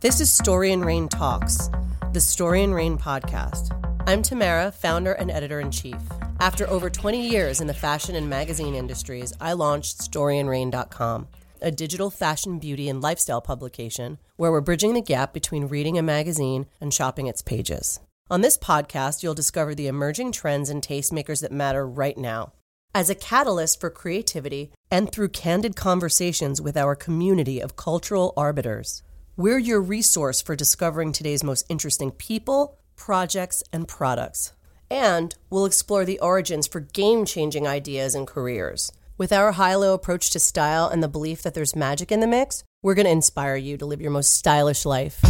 This is Story and Rain Talks, the Story and Rain podcast. I'm Tamara, founder and editor in chief. After over 20 years in the fashion and magazine industries, I launched StoryandRain.com, a digital fashion, beauty, and lifestyle publication where we're bridging the gap between reading a magazine and shopping its pages. On this podcast, you'll discover the emerging trends and tastemakers that matter right now. As a catalyst for creativity and through candid conversations with our community of cultural arbiters, we're your resource for discovering today's most interesting people, projects, and products. And we'll explore the origins for game changing ideas and careers. With our high low approach to style and the belief that there's magic in the mix, we're going to inspire you to live your most stylish life.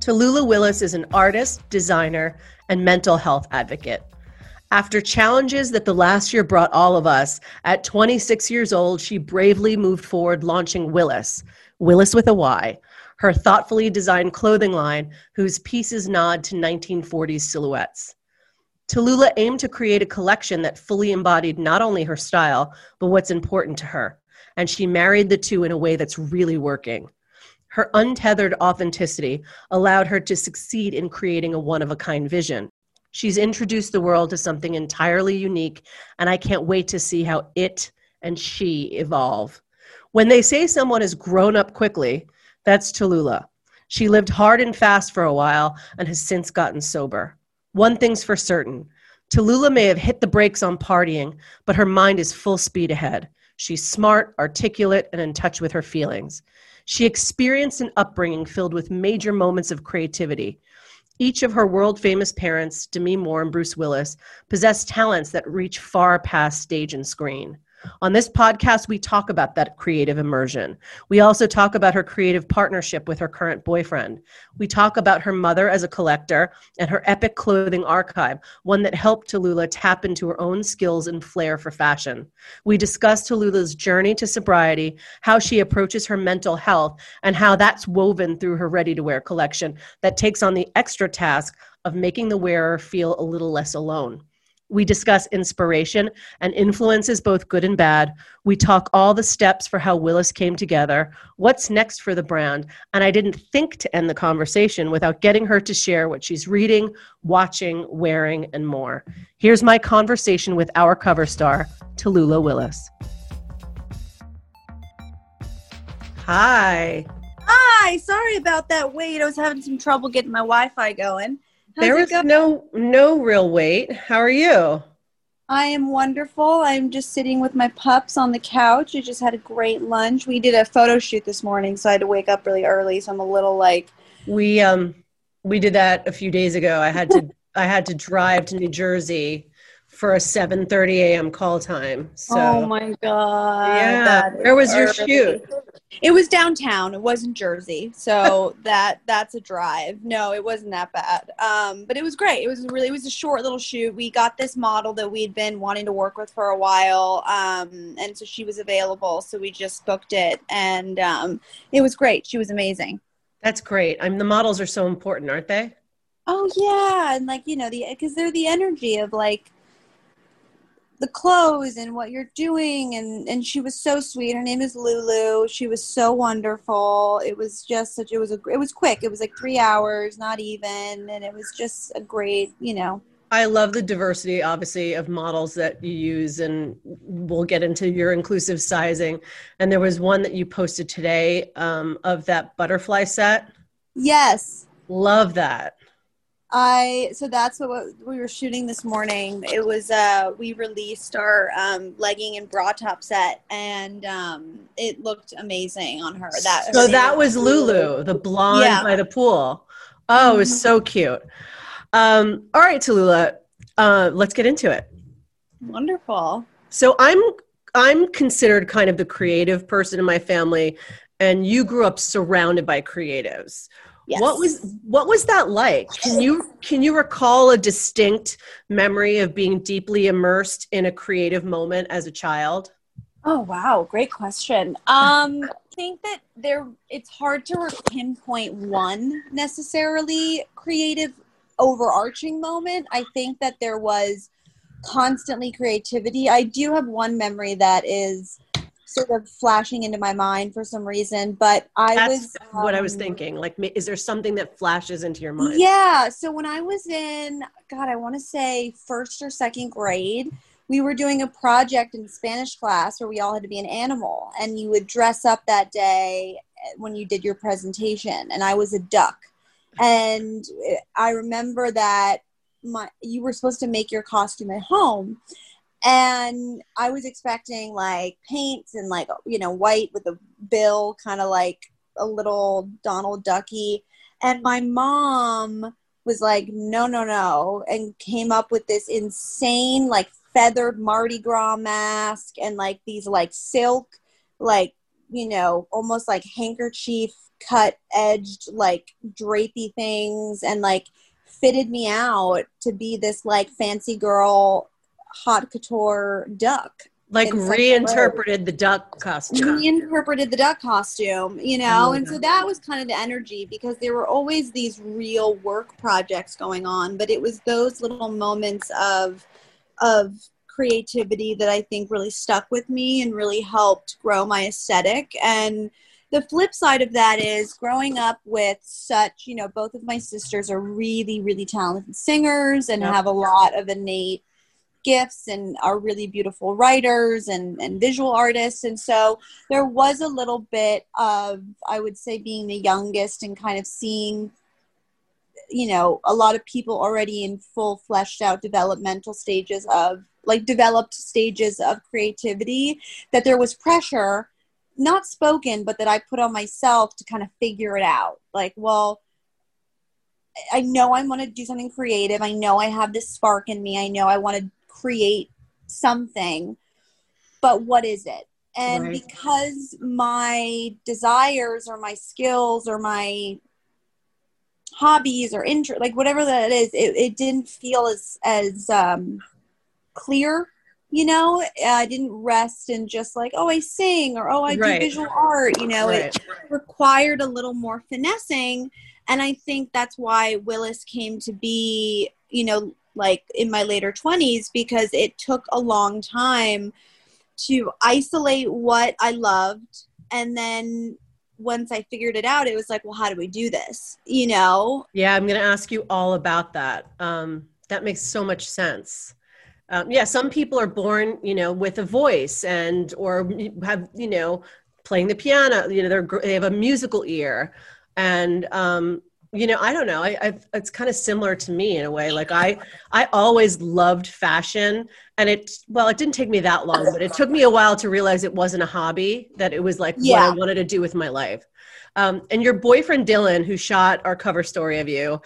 Tallulah Willis is an artist, designer, and mental health advocate. After challenges that the last year brought all of us, at 26 years old, she bravely moved forward, launching Wyllis, Wyllis with a Y, her thoughtfully designed clothing line whose pieces nod to 1940s silhouettes. Tallulah aimed to create a collection that fully embodied not only her style, but what's important to her. And she married the two in a way that's really working. Her untethered authenticity allowed her to succeed in creating a one of a kind vision. She's introduced the world to something entirely unique, and I can't wait to see how it and she evolve. When they say someone has grown up quickly, that's Tallulah. She lived hard and fast for a while and has since gotten sober. One thing's for certain Tallulah may have hit the brakes on partying, but her mind is full speed ahead. She's smart, articulate, and in touch with her feelings. She experienced an upbringing filled with major moments of creativity. Each of her world famous parents, Demi Moore and Bruce Willis, possess talents that reach far past stage and screen. On this podcast, we talk about that creative immersion. We also talk about her creative partnership with her current boyfriend. We talk about her mother as a collector and her epic clothing archive, one that helped Tallulah tap into her own skills and flair for fashion. We discuss Tallulah's journey to sobriety, how she approaches her mental health, and how that's woven through her ready to wear collection that takes on the extra task of making the wearer feel a little less alone. We discuss inspiration and influences, both good and bad. We talk all the steps for how Wyllis came together, what's next for the brand. And I didn't think to end the conversation without getting her to share what she's reading, watching, wearing, and more. Here's my conversation with our cover star, Tallulah Willis. Hi. Hi, sorry about that wait. I was having some trouble getting my Wi Fi going. How's there was no no real wait. How are you? I am wonderful. I'm just sitting with my pups on the couch. I just had a great lunch. We did a photo shoot this morning, so I had to wake up really early. So I'm a little like we um we did that a few days ago. I had to I had to drive to New Jersey for a 7:30 a.m. call time. So Oh my god. Yeah. Where was your shoot? It was downtown. It wasn't Jersey. So that that's a drive. No, it wasn't that bad. Um, but it was great. It was really it was a short little shoot. We got this model that we'd been wanting to work with for a while. Um, and so she was available, so we just booked it and um, it was great. She was amazing. That's great. I mean the models are so important, aren't they? Oh yeah, and like, you know, the cuz they're the energy of like the clothes and what you're doing and and she was so sweet her name is lulu she was so wonderful it was just such it was a it was quick it was like three hours not even and it was just a great you know I love the diversity, obviously, of models that you use, and we'll get into your inclusive sizing. And there was one that you posted today um, of that butterfly set. Yes. Love that. I so that's what we were shooting this morning. It was uh we released our um legging and bra top set and um it looked amazing on her. That So that was Lulu, Lulu, the blonde yeah. by the pool. Oh, it was mm-hmm. so cute. Um all right, Tallulah, uh let's get into it. Wonderful. So I'm I'm considered kind of the creative person in my family and you grew up surrounded by creatives. Yes. What was what was that like? Can you can you recall a distinct memory of being deeply immersed in a creative moment as a child? Oh wow, great question. Um I think that there it's hard to pinpoint one necessarily creative overarching moment. I think that there was constantly creativity. I do have one memory that is sort of flashing into my mind for some reason, but I That's was what I was um, thinking. Like, is there something that flashes into your mind? Yeah. So when I was in, God, I want to say first or second grade, we were doing a project in Spanish class where we all had to be an animal, and you would dress up that day when you did your presentation. And I was a duck, and I remember that my you were supposed to make your costume at home. And I was expecting like paints and like you know white with a bill, kind of like a little Donald Ducky. And my mom was like, no, no, no, and came up with this insane, like, feathered Mardi Gras mask and like these, like, silk, like, you know, almost like handkerchief cut edged, like, drapey things and like fitted me out to be this, like, fancy girl haute couture duck Like reinterpreted the duck costume. reinterpreted the duck costume, you know, love and so that. that was kind of the energy because there were always these real work projects going on, but it was those little moments of of creativity that I think really stuck with me and really helped grow my aesthetic. And the flip side of that is growing up with such, you know, both of my sisters are really, really talented singers and Yep. have a lot of innate gifts and are really beautiful writers and, and visual artists. And so there was a little bit of, I would say, being the youngest and kind of seeing, you know, a lot of people already in full fleshed out developmental stages of, like, developed stages of creativity, that there was pressure, not spoken, but that I put on myself to kind of figure it out. Like, well, I know I want to do something creative. I know I have this spark in me. I know I want to create something, but what is it? And Right. because my desires or my skills or my hobbies or interest, like whatever that is, it, it didn't feel as as um, clear. You know, I didn't rest in just like, oh, I sing or oh, I Right. do visual art. You know, it required a little more finessing and i think that's why Wyllis came to be you know like in my later 20s because it took a long time to isolate what i loved and then once i figured it out it was like well how do we do this you know Yeah, I'm going to ask you all about that. Um, that makes so much sense. Um, yeah, some people are born, you know, with a voice and or have, you know, playing the piano. You know, they're they have a musical ear, and um, you know, I don't know. I, I've, it's kind of similar to me in a way. Like I, I always loved fashion, and it well, it didn't take me that long, but it took me a while to realize it wasn't a hobby. That it was like Yeah. what I wanted to do with my life. Um, and your boyfriend Dylan, who shot our cover story of you,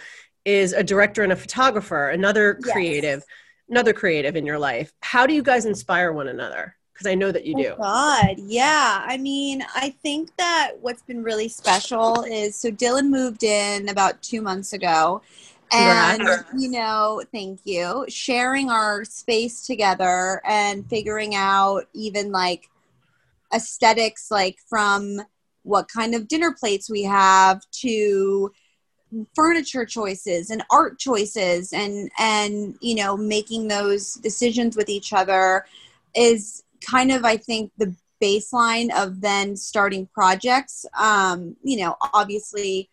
is a director and a photographer. Another Yes. creative, another creative in your life. How do you guys inspire one another? Because I know that you oh do. Oh God, yeah. I mean, I think that what's been really special is so Dylan moved in about two months ago. And, you know, thank you. Sharing our space together and figuring out even like aesthetics, like from what kind of dinner plates we have to furniture choices and art choices and and you know making those decisions with each other is kind of i think the baseline of then starting projects um you know obviously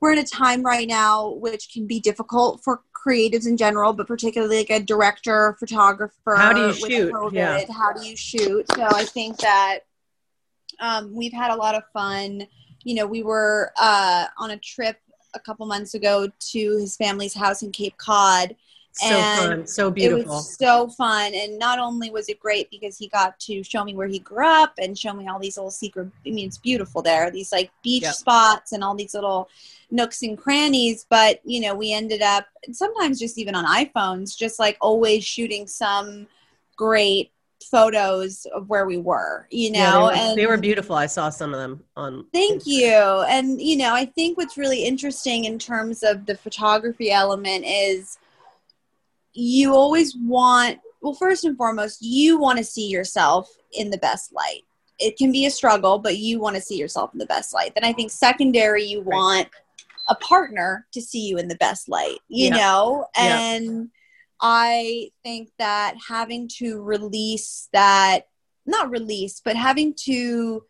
we're in a time right now which can be difficult for creatives in general but particularly like a director photographer How do you shoot? COVID, Yeah. how do you shoot so i think that um, we've had a lot of fun you know we were uh, on a trip a couple months ago to his family's house in cape cod So And fun, so it beautiful. was so fun, and not only was it great because he got to show me where he grew up and show me all these little secret. I mean, it's beautiful there. These like beach Yep. spots and all these little nooks and crannies. But you know, we ended up sometimes just even on iPhones, just like always shooting some great photos of where we were. You know, yeah, they, were, and they were beautiful. I saw some of them on. Thank you. And, you know, I think what's really interesting in terms of the photography element is you always want, well, first and foremost, you want to see yourself in the best light. It can be a struggle, but you want to see yourself in the best light. Then I think secondary, you want a partner to see you in the best light, you Yeah. know? Yeah. And I think that having to release that, not release, but having to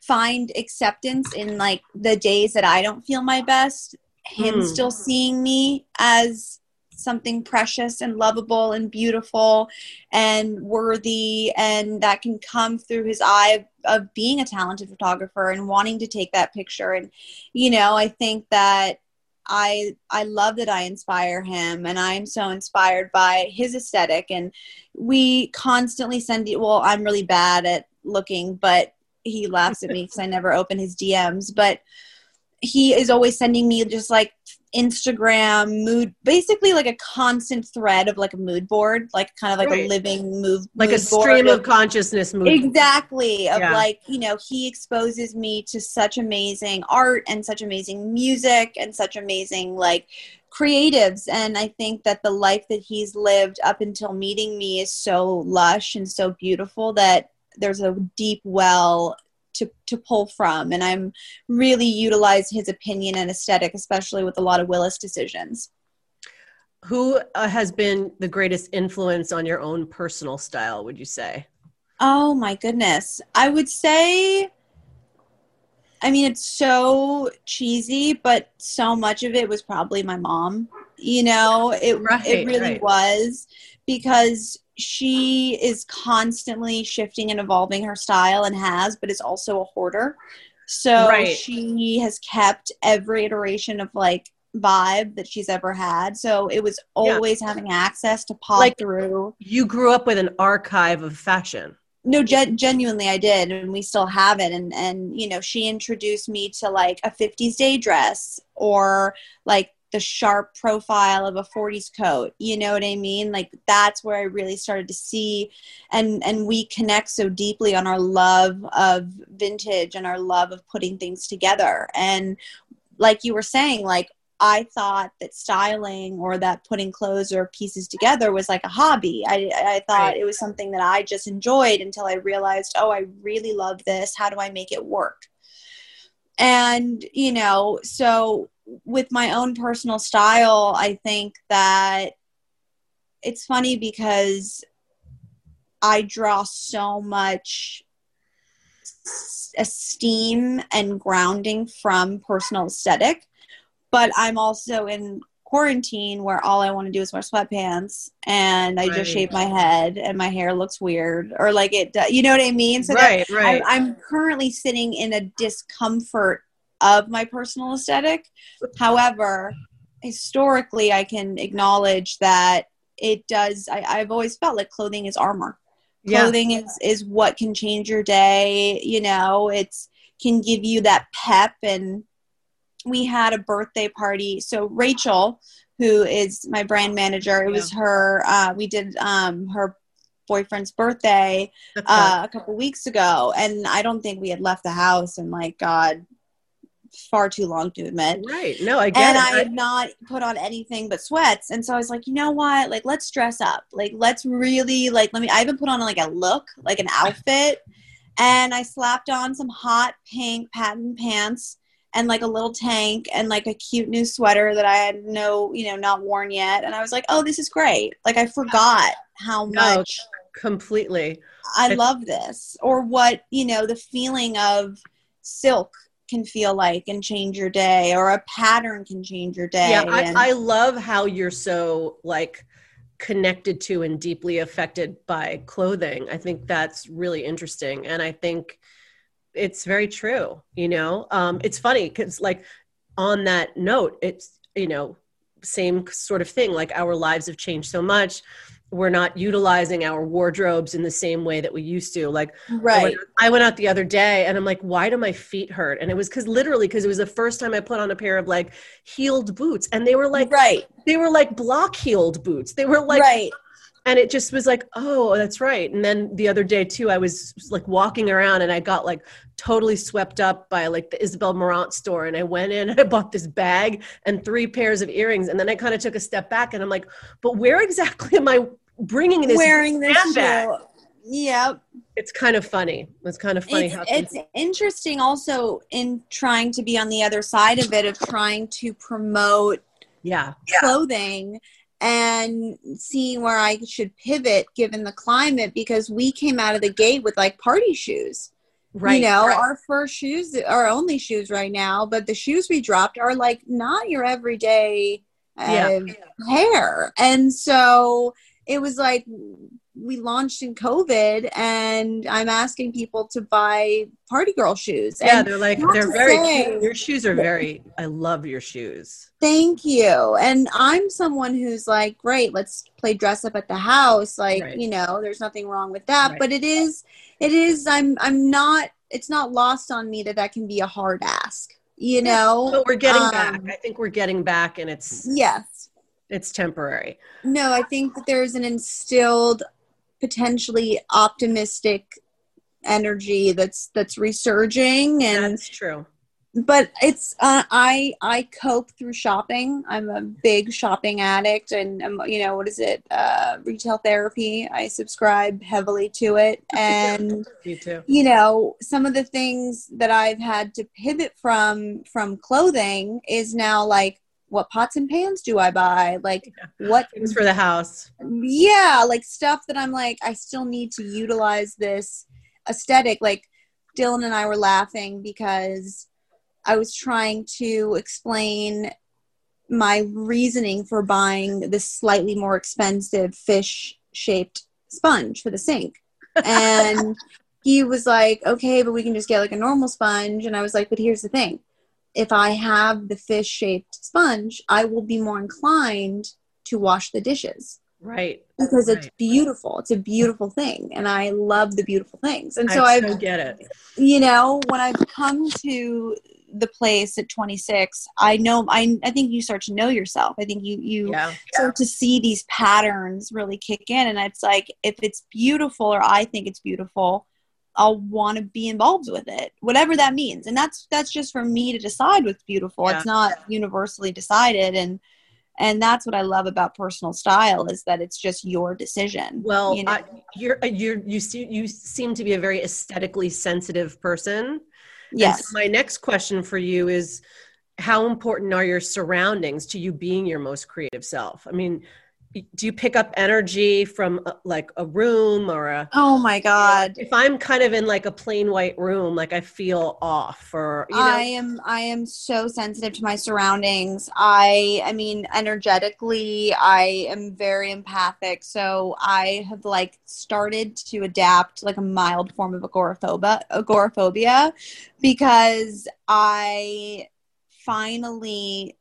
find acceptance in like the days that I don't feel my best, him Hmm. still seeing me as something precious and lovable and beautiful and worthy and that can come through his eye of, of being a talented photographer and wanting to take that picture. And you know i think that i i love that i inspire him and i'm so inspired by his aesthetic. And we constantly send well i'm really bad at looking but he laughs at me because i never open his dms but he is always sending me just like Instagram mood, basically like a constant thread of like a mood board, like kind of like a Right. living move, like a mood stream of consciousness movie. exactly of Yeah. like you know he exposes me to such amazing art and such amazing music and such amazing like creatives and i think that the life that he's lived up until meeting me is so lush and so beautiful that there's a deep well to, to pull from and i'm really utilize his opinion and aesthetic especially with a lot of Wyllis decisions Who uh, has been the greatest influence on your own personal style, would you say? Oh my goodness. I would say I mean it's so cheesy, but so much of it was probably my mom. You know, it Right, it really right. was because she is constantly shifting and evolving her style and has, but is also a hoarder. So Right. she has kept every iteration of like vibe that she's ever had. So it was Yeah. always having access to pop Like- through You grew up with an archive of fashion. no gen- genuinely i did and we still have it and and you know she introduced me to like a 50s day dress or like the sharp profile of a 40s coat you know what i mean like that's where i really started to see and and we connect so deeply on our love of vintage and our love of putting things together and like you were saying like I thought that styling or that putting clothes or pieces together was like a hobby. I, I thought Right. it was something that I just enjoyed until I realized, oh, I really love this. How do I make it work? And, you know, so with my own personal style, I think that it's funny because I draw so much esteem and grounding from personal aesthetic but i'm also in quarantine where all i want to do is wear sweatpants and i Right. just shave my head and my hair looks weird or like it you know what i mean so right, right. I, i'm currently sitting in a discomfort of my personal aesthetic. However historically i can acknowledge that it does I, i've always felt like clothing is armor. Yeah. clothing is is what can change your day you know it's can give you that pep. And we had a birthday party. So rachel who is my brand manager it was her uh, we did um, her boyfriend's birthday uh, a couple weeks ago. And i don't think we had left the house in like god far too long to admit right. No, I get and it. I had not put on anything but sweats. And so I was like, you know what? Like, let's dress up. Like, let's really like. Let me. I even put on like a look, like an outfit, and I slapped on some hot pink patent pants and like a little tank and like a cute new sweater that I had no, you know, not worn yet. And I was like, oh, this is great. Like, I forgot how No. much Completely. I love this, or what you know, the feeling of silk can feel like and change your day, or a pattern can change your day. Yeah, and- I, I love how you're so like connected to and deeply affected by clothing. I think that's really interesting. And I think it's very true. You know, um, it's funny because, like, on that note, it's, you know, same sort of thing. Like, our lives have changed so much. We're not utilizing our wardrobes in the same way that we used to. Like, I right. went, I went out the other day and I'm like, why do my feet hurt? And it was because literally because it was the first time I put on a pair of like heeled boots, and they were like right, they were like block heeled boots. They were like, right, and it just was like, oh, that's right. And then the other day too, I was like walking around and I got like totally swept up by like the Isabel Marant store, and I went in and I bought this bag and three pairs of earrings, and then I kind of took a step back and I'm like, but where exactly am I bringing this? wearing this handbag? shoe. Yep. It's kind of funny. It's kind of funny It's, how it's interesting also in trying to be on the other side of it of trying to promote yeah. clothing and seeing where I should pivot given the climate because we came out of the gate with like party shoes. Right. You know, right. our first shoes, our only shoes right now, but the shoes we dropped are like not your everyday uh, Yeah. hair. And so it was like we launched in COVID and I'm asking people to buy party girl shoes. yeah, And they're like they're very say- cute. Your shoes are very. I love your shoes. Thank you. And I'm someone who's like, great, let's play dress up at the house. Like, Right. you know, there's nothing wrong with that. Right. But it is, it is, I'm, I'm not, it's not lost on me that that can be a hard ask, you know? But we're getting Um, back. I think we're getting back, and it's Yes. It's temporary. No, I think that there's an instilled, potentially optimistic energy that's, that's resurging and That's true. but it's uh, i i cope through shopping i'm a big shopping addict and um, you know what is it uh, retail therapy i subscribe heavily to it and You too. you know some of the things that i've had to pivot from from clothing is now like what pots and pans do i buy? Like what Things for the house. yeah like stuff that i'm like i still need to utilize this aesthetic. Like dylan and i were laughing because i was trying to explain my reasoning for buying this slightly more expensive fish shaped sponge for the sink. And he was like okay but we can just get like a normal sponge. And i was like but here's the thing if i have the fish shaped sponge i will be more inclined to wash the dishes Right. because it's beautiful. It's a beautiful thing, and I love the beautiful things. And so I so get it. you know, when I've come to the place at 26, I know I I think you start to know yourself. I think you you Yeah. start to see these patterns really kick in, and it's like if it's beautiful or I think it's beautiful. I'll want to be involved with it, whatever that means, and that's that's just for me to decide what's beautiful. Yeah. It's not universally decided, and and that's what I love about personal style is that it's just your decision. Well, you know? I, you're you're you see you seem to be a very aesthetically sensitive person. Yes, so my next question for you is how important are your surroundings to you being your most creative self? I mean, do you pick up energy from uh, like a room or a oh my god, if I'm kind of in like a plain white room, like I feel off or you know I am I am so sensitive to my surroundings. I I mean energetically I am very empathic. So I have like started to adapt like a mild form of agoraphobia agoraphobia because I finally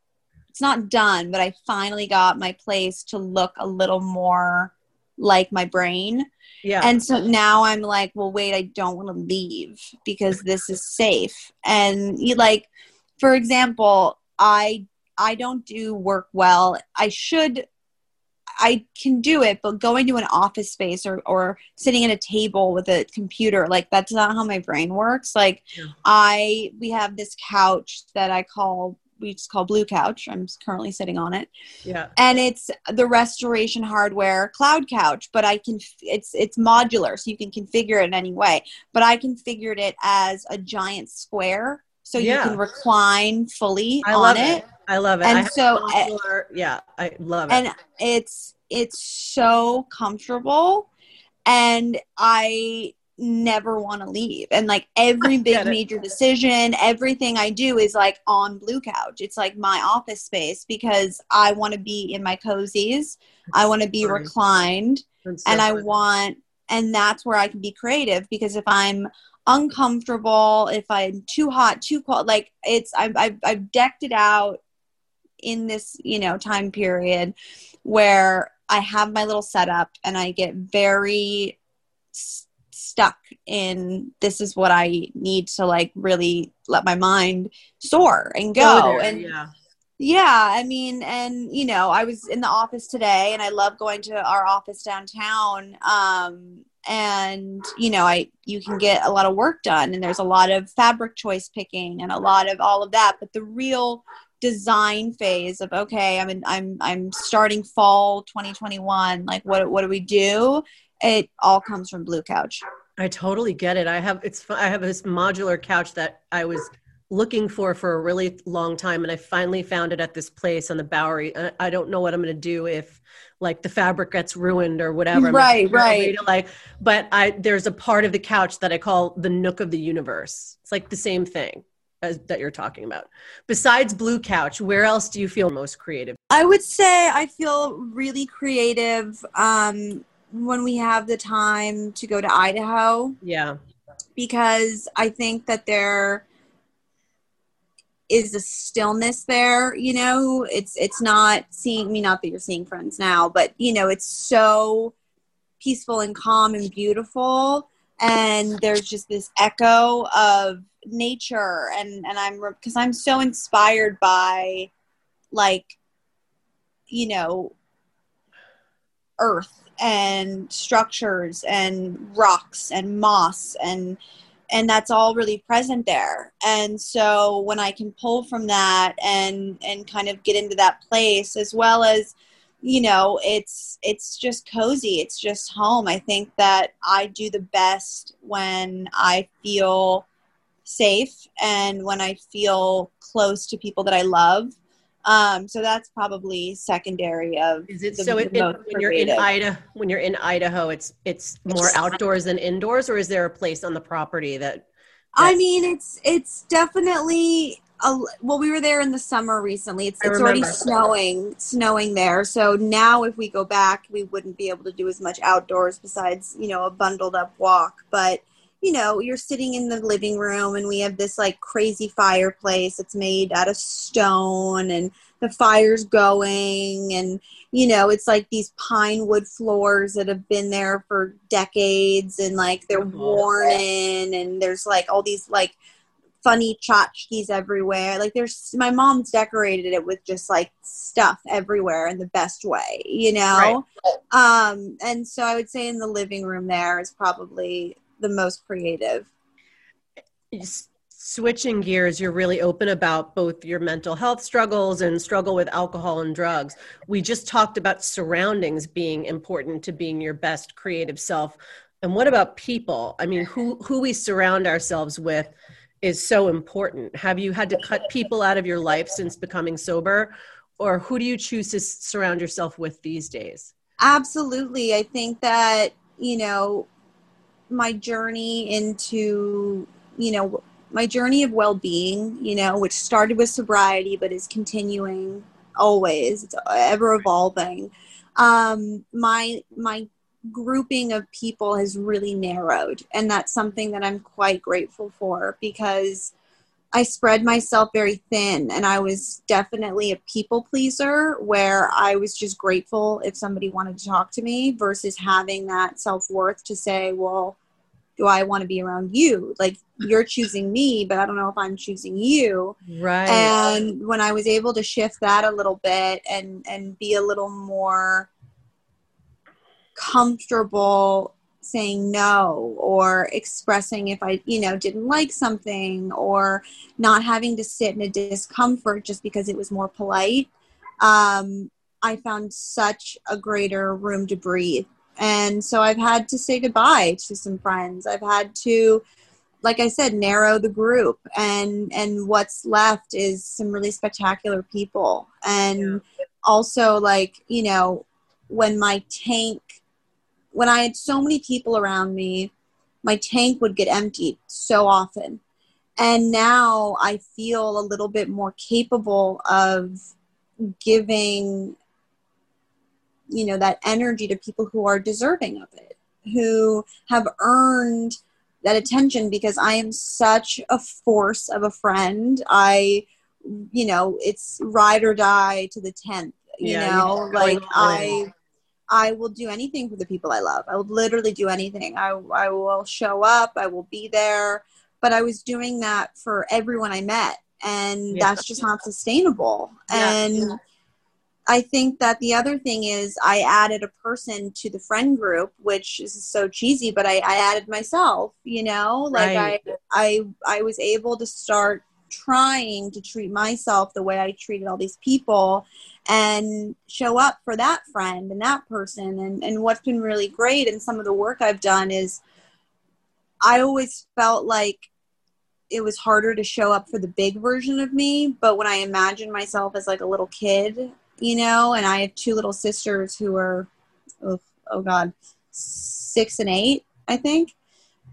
it's not done, but I finally got my place to look a little more like my brain. yeah. And so now I'm like, well, wait, I don't want to leave because this is safe. And you like, for example, I I don't do work well. I should I can do it, but going to an office space or, or sitting at a table with a computer, like that's not how my brain works. Like Yeah. I we have this couch that I call we just call blue couch. I'm currently sitting on it yeah. and it's the restoration hardware cloud couch but i can it's it's modular so you can configure it in any way but i configured it as a giant square so Yeah. you can recline fully I on love it. it. I love it. And I so, modular- yeah, I love it. and it's it's so comfortable and i never want to leave. And like every big it. major decision everything i do is like on blue couch. It's like my office space because i want to be in my cozies. I want to be reclined. That's and i want and that's where i can be creative because if i'm uncomfortable if i'm too hot too cold like it's I've, I've, I've decked it out in this you know time period where i have my little setup and i get very stuck in this is what i need to like really let my mind soar and go, there, and yeah. yeah, I mean, and you know, I was in the office today and I love going to our office downtown. Um, and you know, I you can get a lot of work done and there's a lot of fabric choice picking and a lot of all of that, but the real design phase of okay, I'm in, I'm I'm starting fall 2021, like what what do we do? It all comes from Blue Couch. I totally get it. I have it's I have this modular couch that I was looking for for a really long time and i finally found it at this place on the bowery. I, I don't know what i'm going to do if like the fabric gets ruined or whatever. Right like, right. like but i there's a part of the couch that i call the nook of the universe. It's like the same thing as, that you're talking about. Besides blue couch where else do you feel most creative? I would say i feel really creative um when we have the time to go to idaho. Yeah. Because I think that there is a stillness there you know? It's it's not seeing me not that you're seeing friends now but you know it's so peaceful and calm and beautiful. And there's just this echo of nature. And and i'm because i'm so inspired by like you know earth and structures and rocks and moss and and that's all really present there. And so when i can pull from that and and kind of get into that place as well as you know it's it's just cozy. It's just home. I think that i do the best when i feel safe and when i feel close to people that i love um, so that's probably secondary of. Is it the, so? It, it, when you're in Idaho, when you're in Idaho, it's it's more outdoors than indoors, or is there a place on the property that? that I mean, it's it's definitely a, well. We were there in the summer recently. It's it's already snowing, snowing there. So now, if we go back, we wouldn't be able to do as much outdoors besides you know a bundled up walk, but you know, you're sitting in the living room and we have this like crazy fireplace. It's made out of stone and the fire's going and you know, it's like these pine wood floors that have been there for decades and like they're mm-hmm. worn in and there's like all these like funny tchotchkes everywhere. Like there's my mom's decorated it with just like stuff everywhere in the best way, you know? Right. Um and so I would say in the living room there is probably the most creative. Switching gears you're really open about both your mental health struggles and struggle with alcohol and drugs. We just talked about surroundings being important to being your best creative self. And what about people? I mean who who we surround ourselves with is so important. Have you had to cut people out of your life since becoming sober? Or who do you choose to surround yourself with these days? Absolutely. I think that you know my journey into you know my journey of well-being you know which started with sobriety but is continuing always. It's ever evolving. Um my my grouping of people has really narrowed and that's something that i'm quite grateful for because I spread myself very thin and I was definitely a people pleaser where I was just grateful if somebody wanted to talk to me versus having that self worth to say, well, do I want to be around you? Like you're choosing me, but I don't know if I'm choosing you. Right. And when I was able to shift that a little bit and and be a little more comfortable saying no or expressing if I, you know, didn't like something or not having to sit in a discomfort just because it was more polite. Um, I found such a greater room to breathe. And so I've had to say goodbye to some friends. I've had to, like I said, narrow the group and and what's left is some really spectacular people. And yeah. also like, you know, when my tank when I had so many people around me, my tank would get emptied so often. And now I feel a little bit more capable of giving, you know, that energy to people who are deserving of it, who have earned that attention because I am such a force of a friend. I, you know, it's ride or die to the 10th, you yeah, know, like I I will do anything for the people I love. I will literally do anything. I, I will show up, I will be there. But I was doing that for everyone I met, and yeah. that's just not sustainable. Yeah. And I think that the other thing is I added a person to the friend group, which is so cheesy, but I, I added myself, you know, like right. I, I, I was able to start trying to treat myself the way I treated all these people and show up for that friend and that person. And, and what's been really great and some of the work I've done is I always felt like it was harder to show up for the big version of me. But when I imagine myself as like a little kid, you know, and I have two little sisters who are, oh, oh God, six and eight, I think.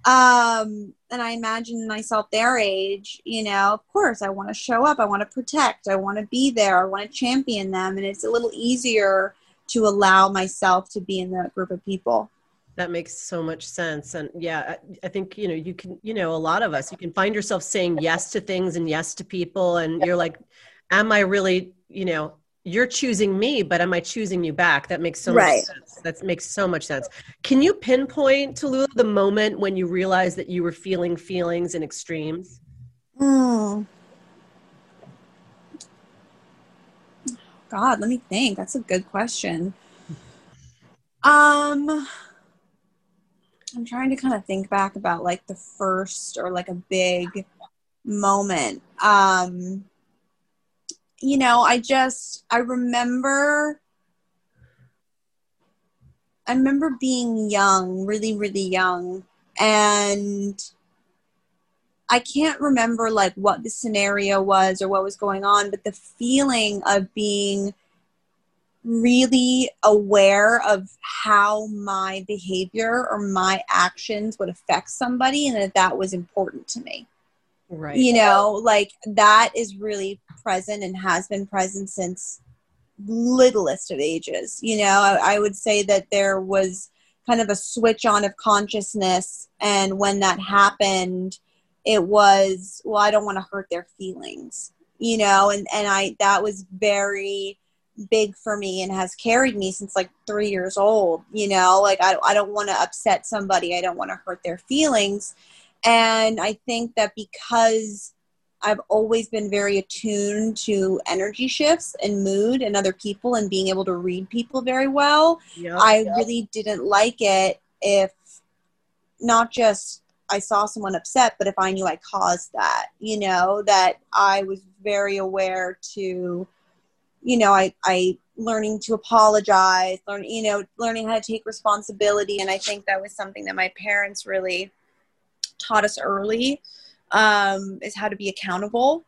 Um, and I imagine myself their age, you know, of course, I want to show up, I want to protect, I want to be there, I want to champion them. And it's a little easier to allow myself to be in that group of people. That makes so much sense. And yeah, I, I, think, you know, you can, you know, a lot of us, you can find yourself saying yes to things and yes to people. And you're like, am I really, you know, you're choosing me, but am I choosing you back? That makes so right. much sense. That makes so much sense. Can you pinpoint, Tallulah, the moment when you realized that you were feeling feelings in extremes? Mm. God, let me think. That's a good question. Um, I'm trying to kind of think back about like the first or like a big moment. Um, you know, I just I remember I remember being young, really, really young, and I can't remember like what the scenario was or what was going on, but the feeling of being really aware of how my behavior or my actions would affect somebody and that that was important to me right. You know like that is really present and has been present since littlest of ages. You know I, I would say that there was kind of a switch on of consciousness and when that happened it was well i don't want to hurt their feelings you know and and i that was very big for me and has carried me since like three years old you know like i, I don't want to upset somebody i don't want to hurt their feelings and i think that because i've always been very attuned to energy shifts and mood and other people and being able to read people very well yep, i yep. really didn't like it if not just I saw someone upset, but if I knew I caused that, you know, that I was very aware to you know, I, I learning to apologize, learn, you know, learning how to take responsibility. And I think that was something that my parents really taught us early um, is how to be accountable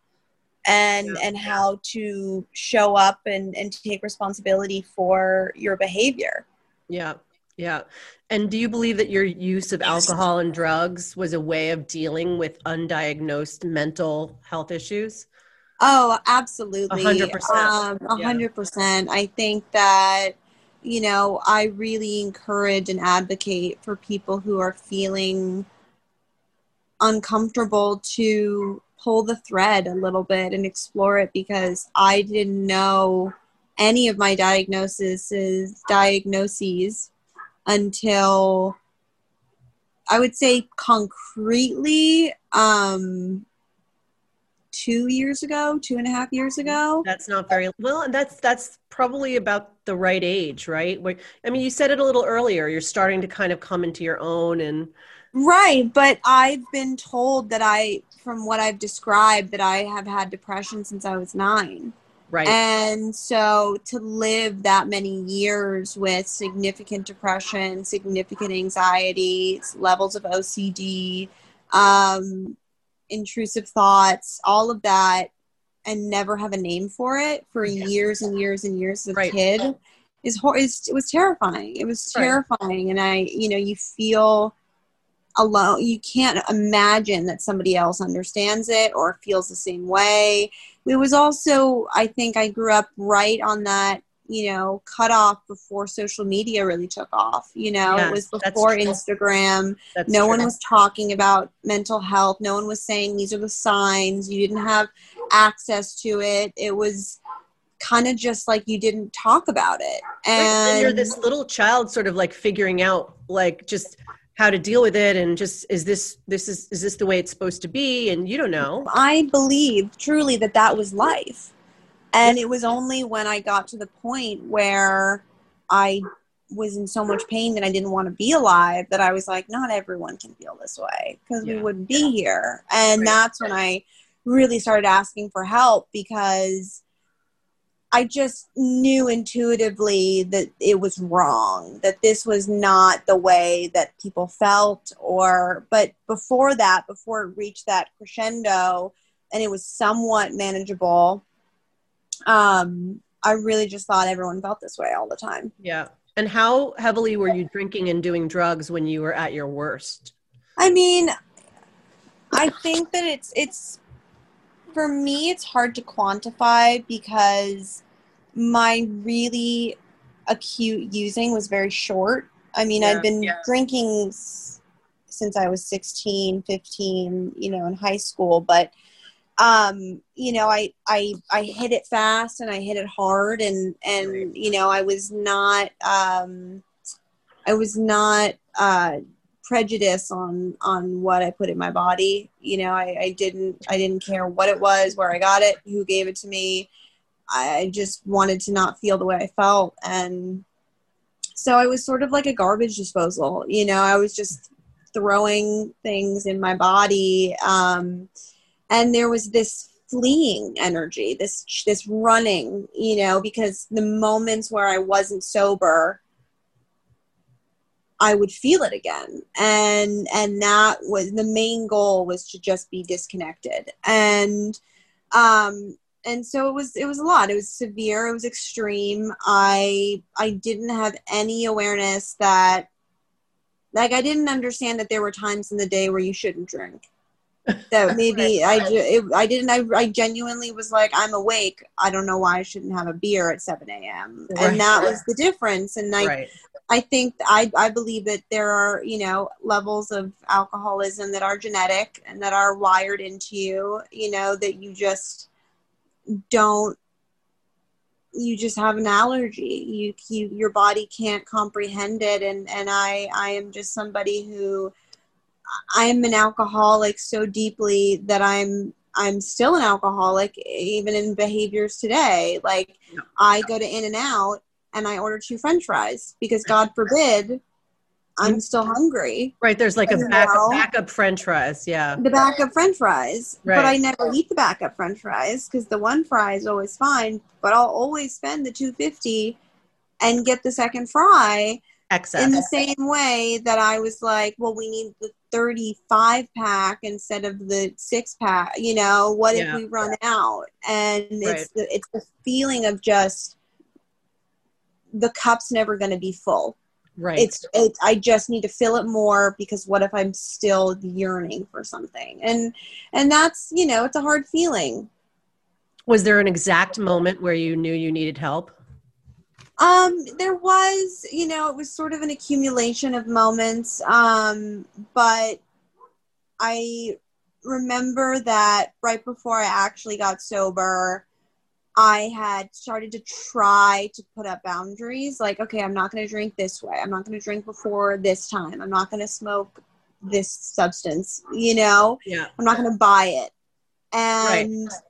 and yeah. and how to show up and, and take responsibility for your behavior. Yeah. Yeah. And do you believe that your use of alcohol and drugs was a way of dealing with undiagnosed mental health issues? Oh, absolutely. 100%. Um, 100%. Yeah. I think that, you know, I really encourage and advocate for people who are feeling uncomfortable to pull the thread a little bit and explore it because I didn't know any of my diagnoses diagnoses until I would say concretely um, two years ago, two and a half years ago. That's not very well, and that's that's probably about the right age, right? Where, I mean, you said it a little earlier. You're starting to kind of come into your own, and right. But I've been told that I, from what I've described, that I have had depression since I was nine. Right. And so to live that many years with significant depression, significant anxiety, levels of OCD, um, intrusive thoughts, all of that, and never have a name for it for yeah. years and years and years as a right. kid is, is it was terrifying. It was terrifying, right. and I, you know, you feel alone. You can't imagine that somebody else understands it or feels the same way. It was also, I think, I grew up right on that you know, cut off before social media really took off. You know, it was before Instagram. That's no true. one was talking about mental health. No one was saying these are the signs. You didn't have access to it. It was kind of just like you didn't talk about it. And, and you're this little child sort of like figuring out like just how to deal with it and just is this this is is this the way it's supposed to be and you don't know i believe truly that that was life and it was only when I got to the point where I was in so much pain that I didn't want to be alive that I was like, not everyone can feel this way because yeah. we wouldn't be here. And right. that's when I really started asking for help because I just knew intuitively that it was wrong, that this was not the way that people felt or but before that, before it reached that crescendo and it was somewhat manageable, um, I really just thought everyone felt this way all the time. Yeah. And how heavily were you drinking and doing drugs when you were at your worst? I mean, I think that it's it's for me it's hard to quantify because my really acute using was very short. I mean, yeah, I've been yeah. drinking s- since I was 16, 15, you know, in high school, but um, you know, I, I, I hit it fast and I hit it hard and, and, you know, I was not, um, I was not, uh, prejudice on on what I put in my body. You know, I, I didn't I didn't care what it was, where I got it, who gave it to me. I just wanted to not feel the way I felt, and so I was sort of like a garbage disposal. You know, I was just throwing things in my body, um, and there was this fleeing energy, this this running. You know, because the moments where I wasn't sober I would feel it again. And and that was the main goal was to just be disconnected. And um and so it was it was a lot. It was severe, it was extreme. I I didn't have any awareness that like I didn't understand that there were times in the day where you shouldn't drink. That maybe I it, I didn't I, I genuinely was like I'm awake. I don't know why I shouldn't have a beer at 7 a.m. Right. And that was the difference. And I right. I think I, I believe that there are, you know, levels of alcoholism that are genetic and that are wired into you, you know, that you just don't you just have an allergy. You, you your body can't comprehend it and and I I am just somebody who I am an alcoholic so deeply that I'm I'm still an alcoholic even in behaviors today. Like I go to In-N-Out and I order two French fries because God forbid I'm mm-hmm. still hungry. Right. There's like a backup, backup French fries. Yeah. The backup French fries. Right. But I never eat the backup French fries because the one fry is always fine. But I'll always spend the 250 and get the second fry. Excess. In the same way that I was like, well, we need the 35 pack instead of the six pack. You know, what yeah. if we run out? And right. it's the it's the feeling of just the cup's never going to be full. Right. It's it, I just need to fill it more because what if I'm still yearning for something? And and that's, you know, it's a hard feeling. Was there an exact moment where you knew you needed help? Um, there was, you know, it was sort of an accumulation of moments. Um, but I remember that right before I actually got sober, I had started to try to put up boundaries like, okay, I'm not going to drink this way. I'm not going to drink before this time. I'm not going to smoke this substance, you know? Yeah. I'm not going to buy it. And right.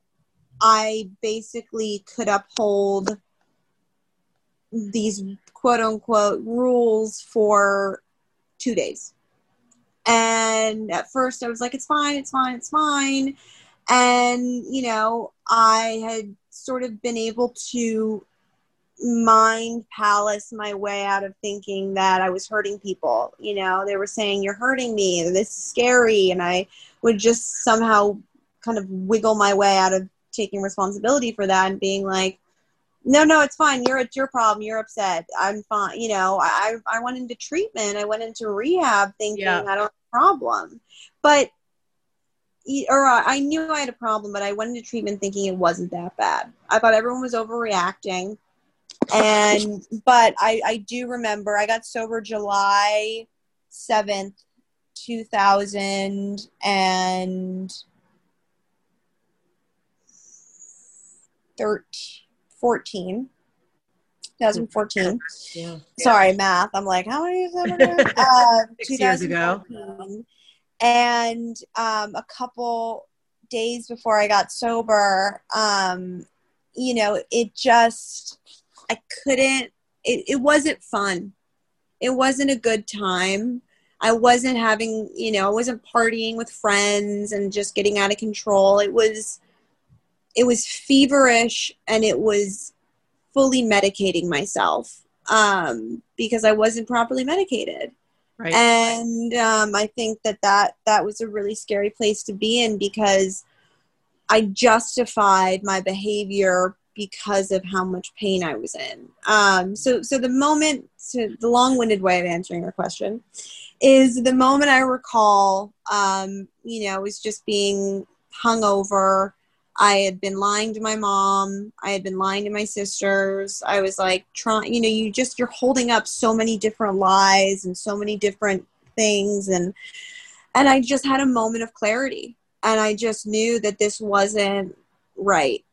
I basically could uphold these quote unquote rules for two days. And at first I was like, it's fine, it's fine, it's fine. And, you know, I had sort of been able to mind palace my way out of thinking that I was hurting people. You know, they were saying, You're hurting me, and this is scary. And I would just somehow kind of wiggle my way out of taking responsibility for that and being like, no, no, it's fine. You're it's your problem. You're upset. I'm fine. You know, I I went into treatment. I went into rehab thinking yeah. I don't have a problem, but or I knew I had a problem, but I went into treatment thinking it wasn't that bad. I thought everyone was overreacting. And, but I, I do remember I got sober July 7th, 2014. 2014. Yeah. Sorry, math. I'm like, how many years? Uh, Six years ago and um, a couple days before I got sober, um, you know, it just, I couldn't, it, it wasn't fun. It wasn't a good time. I wasn't having, you know, I wasn't partying with friends and just getting out of control. It was, it was feverish and it was fully medicating myself um, because I wasn't properly medicated. Right. And um, I think that, that that was a really scary place to be in because I justified my behavior because of how much pain I was in. Um, so, so the moment, so the long-winded way of answering your question, is the moment I recall. Um, you know, was just being hungover. I had been lying to my mom. I had been lying to my sisters. I was like trying, you know, you just, you're holding up so many different lies and so many different things. And, and I just had a moment of clarity and I just knew that this wasn't right.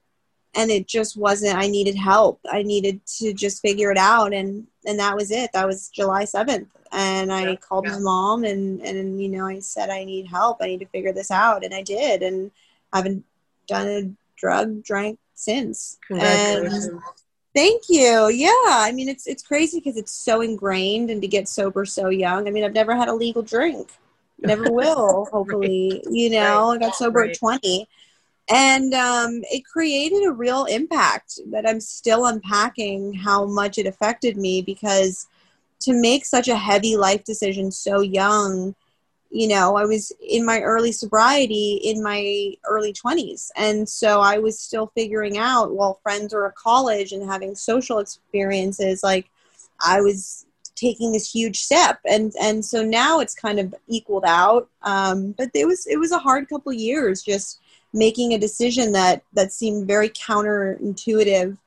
And it just wasn't, I needed help. I needed to just figure it out. And, and that was it. That was July 7th. And I yeah, called yeah. my mom and, and, you know, I said, I need help. I need to figure this out. And I did. And I haven't done a drug, drank since. And thank you. Yeah. I mean, it's, it's crazy because it's so ingrained and to get sober so young. I mean, I've never had a legal drink never will hopefully right. you know right. i got sober right. at 20 and um, it created a real impact that i'm still unpacking how much it affected me because to make such a heavy life decision so young you know i was in my early sobriety in my early 20s and so i was still figuring out while friends were at college and having social experiences like i was taking this huge step. And and so now it's kind of equaled out. Um, but it was it was a hard couple years just making a decision that that seemed very counterintuitive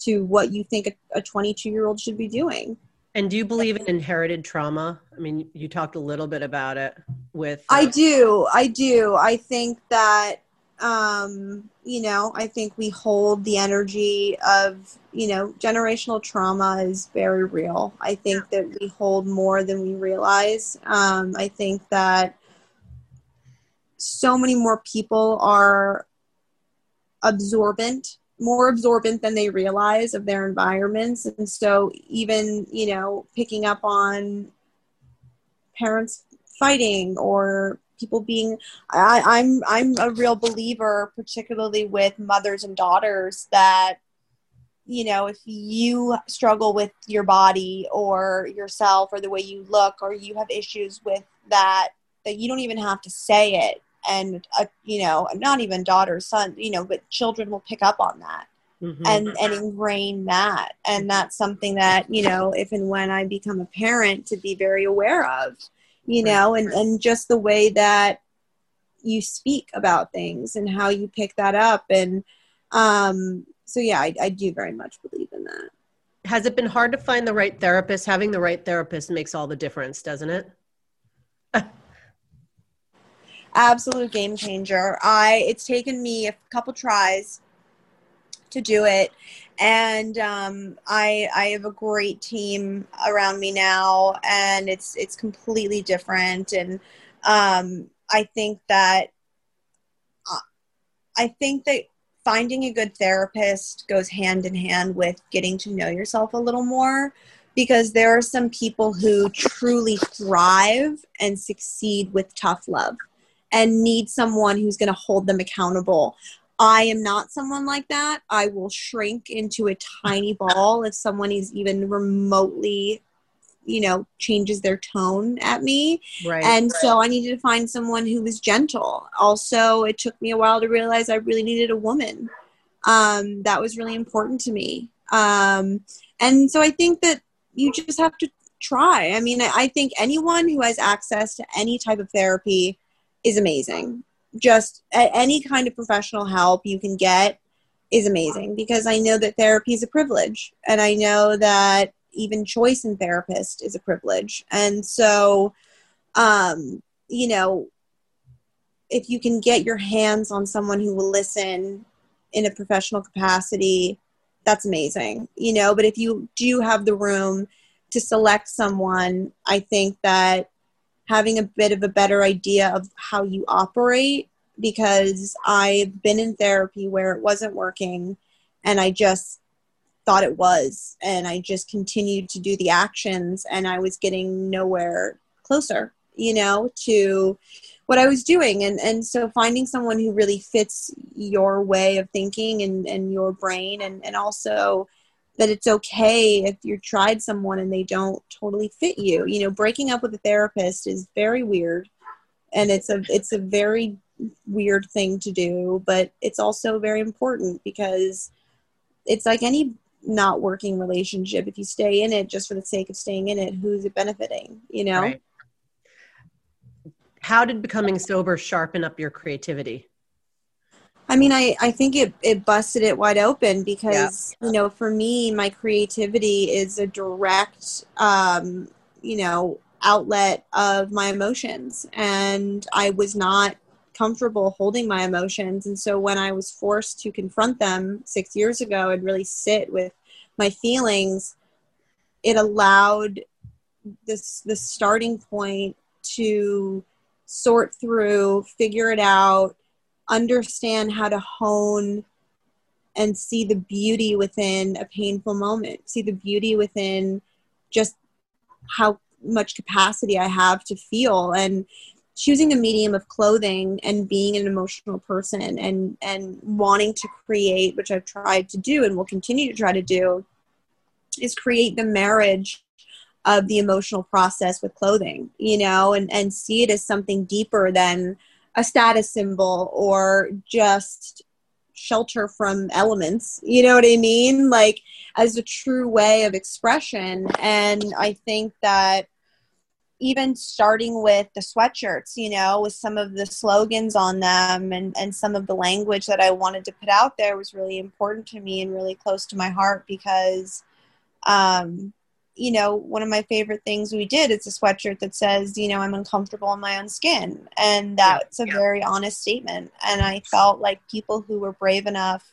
to what you think a 22 year old should be doing and do you believe in inherited trauma i mean you talked a little bit about it with uh- i do i do i think that um, you know, I think we hold the energy of, you know, generational trauma is very real. I think that we hold more than we realize. Um, I think that so many more people are absorbent, more absorbent than they realize of their environments. And so, even, you know, picking up on parents fighting or people being I, i'm i'm a real believer particularly with mothers and daughters that you know if you struggle with your body or yourself or the way you look or you have issues with that that you don't even have to say it and uh, you know not even daughter son you know but children will pick up on that mm-hmm. and and ingrain that and that's something that you know if and when i become a parent to be very aware of you know, and, and just the way that you speak about things and how you pick that up. And um, so, yeah, I, I do very much believe in that. Has it been hard to find the right therapist? Having the right therapist makes all the difference, doesn't it? Absolute game changer. I it's taken me a couple tries to do it and um, I I have a great team around me now, and it's it's completely different. And um, I think that uh, I think that finding a good therapist goes hand in hand with getting to know yourself a little more because there are some people who truly thrive and succeed with tough love and need someone who's going to hold them accountable. I am not someone like that. I will shrink into a tiny ball if someone is even remotely, you know, changes their tone at me. Right. And right. so I needed to find someone who was gentle. Also, it took me a while to realize I really needed a woman. Um, that was really important to me. Um, and so I think that you just have to try. I mean, I think anyone who has access to any type of therapy is amazing just any kind of professional help you can get is amazing because I know that therapy is a privilege and I know that even choice in therapist is a privilege. And so, um, you know, if you can get your hands on someone who will listen in a professional capacity, that's amazing, you know. But if you do have the room to select someone, I think that having a bit of a better idea of how you operate because I've been in therapy where it wasn't working and I just thought it was and I just continued to do the actions and I was getting nowhere closer, you know, to what I was doing. And and so finding someone who really fits your way of thinking and, and your brain and, and also that it's okay if you tried someone and they don't totally fit you. You know, breaking up with a therapist is very weird and it's a it's a very weird thing to do, but it's also very important because it's like any not working relationship. If you stay in it just for the sake of staying in it, who's it benefiting? You know? Right. How did becoming sober sharpen up your creativity? I mean, I, I think it, it busted it wide open because, yeah. you know, for me, my creativity is a direct, um, you know, outlet of my emotions. And I was not comfortable holding my emotions. And so when I was forced to confront them six years ago and really sit with my feelings, it allowed this the starting point to sort through, figure it out, understand how to hone and see the beauty within a painful moment, see the beauty within just how much capacity I have to feel. And choosing the medium of clothing and being an emotional person and and wanting to create which I've tried to do and will continue to try to do is create the marriage of the emotional process with clothing you know and and see it as something deeper than a status symbol or just shelter from elements. You know what i mean? Like as a true way of expression. And i think that even starting with the sweatshirts, you know, with some of the slogans on them and, and some of the language that I wanted to put out there was really important to me and really close to my heart because, um, you know, one of my favorite things we did is a sweatshirt that says, you know, I'm uncomfortable in my own skin. And that's yeah, a yeah. very honest statement. And I felt like people who were brave enough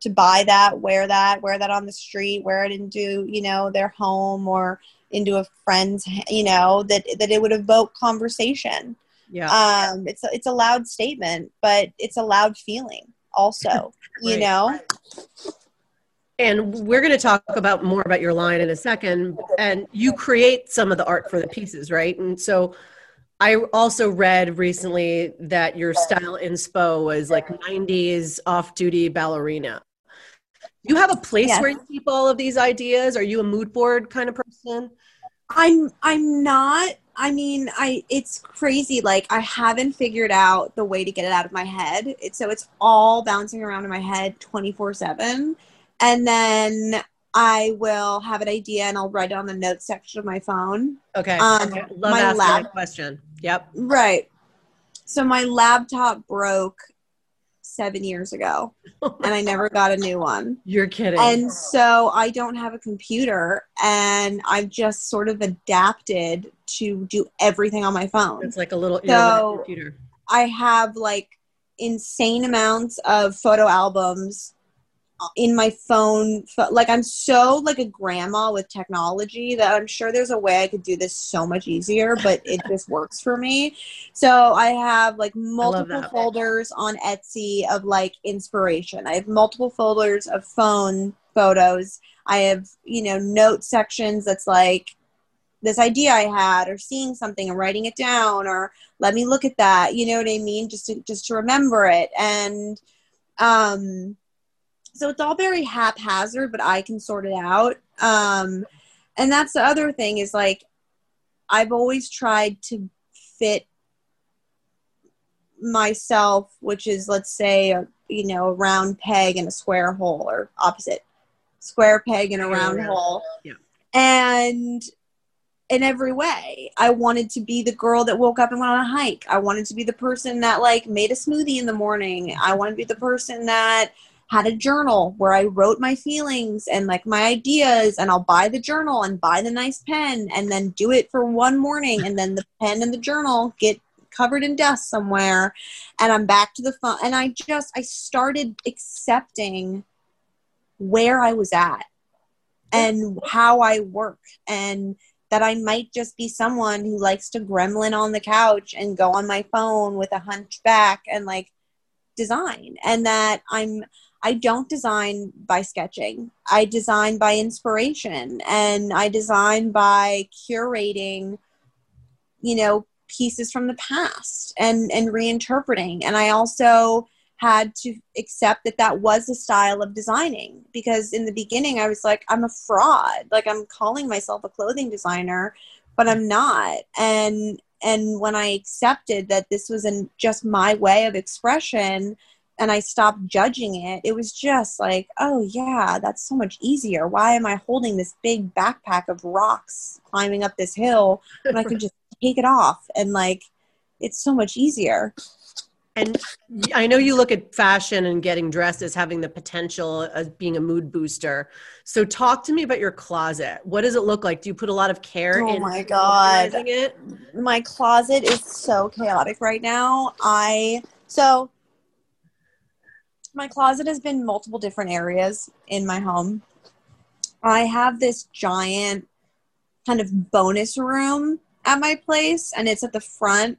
to buy that, wear that, wear that on the street, wear it into, you know, their home or into a friend's you know that that it would evoke conversation yeah um it's a, it's a loud statement but it's a loud feeling also right. you know and we're going to talk about more about your line in a second and you create some of the art for the pieces right and so i also read recently that your style inspo was like 90s off-duty ballerina you have a place yes. where you keep all of these ideas? Are you a mood board kind of person? I'm I'm not. I mean, I it's crazy. Like I haven't figured out the way to get it out of my head. It's so it's all bouncing around in my head 24/7. And then I will have an idea and I'll write it on the notes section of my phone. Okay. Um, okay. Love my asking lab- question. Yep. Right. So my laptop broke seven years ago and I never got a new one. You're kidding. And so I don't have a computer and I've just sort of adapted to do everything on my phone. It's like a little so computer. I have like insane amounts of photo albums in my phone like i'm so like a grandma with technology that i'm sure there's a way i could do this so much easier but it just works for me. So i have like multiple folders on etsy of like inspiration. I have multiple folders of phone photos. I have you know note sections that's like this idea i had or seeing something and writing it down or let me look at that you know what i mean? Just to just to remember it. And um so it's all very haphazard, but I can sort it out. Um, and that's the other thing is like, I've always tried to fit myself, which is, let's say, a, you know, a round peg in a square hole, or opposite, square peg in a round hole. Yeah. And in every way. I wanted to be the girl that woke up and went on a hike. I wanted to be the person that like made a smoothie in the morning. I wanted to be the person that had a journal where I wrote my feelings and like my ideas, and I'll buy the journal and buy the nice pen and then do it for one morning, and then the pen and the journal get covered in dust somewhere, and I'm back to the phone. And I just, I started accepting where I was at and how I work and that I might just be someone who likes to gremlin on the couch and go on my phone with a hunchback and like design and that I'm I don't design by sketching. I design by inspiration and I design by curating, you know, pieces from the past and and reinterpreting. And I also had to accept that that was a style of designing because in the beginning I was like I'm a fraud like I'm calling myself a clothing designer but I'm not and and when I accepted that this was in just my way of expression and I stopped judging it it was just like oh yeah that's so much easier why am I holding this big backpack of rocks climbing up this hill when I can just take it off and like it's so much easier and I know you look at fashion and getting dressed as having the potential of being a mood booster. So talk to me about your closet. What does it look like? Do you put a lot of care oh in my god it? my closet is so chaotic right now i so my closet has been multiple different areas in my home. I have this giant kind of bonus room at my place and it's at the front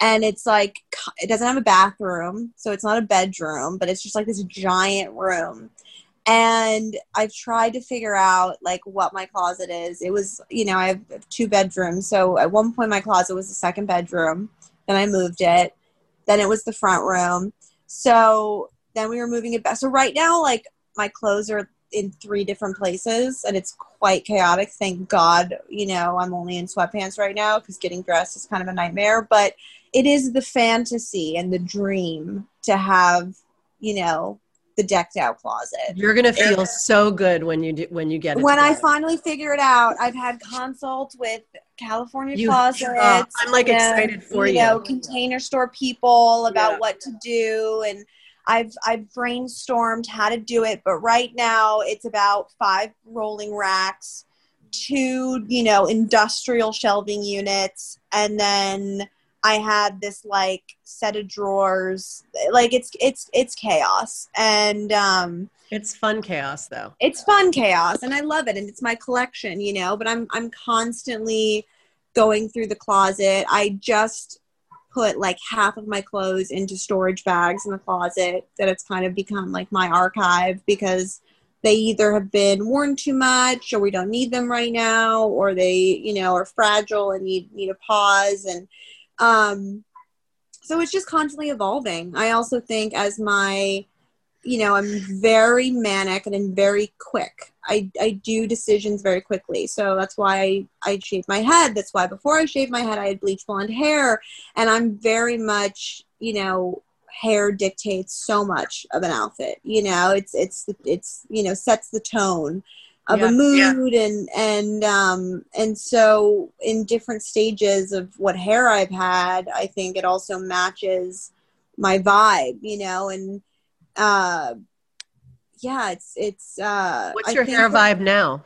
and it's like it doesn't have a bathroom so it's not a bedroom but it's just like this giant room. And i've tried to figure out like what my closet is. It was you know i have two bedrooms so at one point my closet was the second bedroom then i moved it then it was the front room. So then we were moving it back so right now like my clothes are in three different places and it's quite chaotic thank god you know i'm only in sweatpants right now because getting dressed is kind of a nightmare but it is the fantasy and the dream to have, you know, the decked out closet. You're gonna feel so good when you do, when you get it. When together. I finally figure it out, I've had consults with California you, Closets. Uh, I'm like and, excited for you. You know, container store people about yeah. what to do, and I've I've brainstormed how to do it. But right now, it's about five rolling racks, two you know industrial shelving units, and then I had this like set of drawers. Like it's it's it's chaos and um it's fun chaos though. It's fun chaos and I love it and it's my collection, you know, but I'm I'm constantly going through the closet. I just put like half of my clothes into storage bags in the closet that it's kind of become like my archive because they either have been worn too much or we don't need them right now or they you know are fragile and need need a pause and um, so it's just constantly evolving. I also think as my, you know, I'm very manic and I'm very quick. I, I do decisions very quickly. So that's why I, I shave my head. That's why before I shaved my head, I had bleach blonde hair. And I'm very much, you know, hair dictates so much of an outfit. You know, it's, it's, it's, you know, sets the tone of yeah, a mood yeah. and and um and so in different stages of what hair I've had, I think it also matches my vibe, you know, and uh yeah, it's it's uh What's your hair vibe now?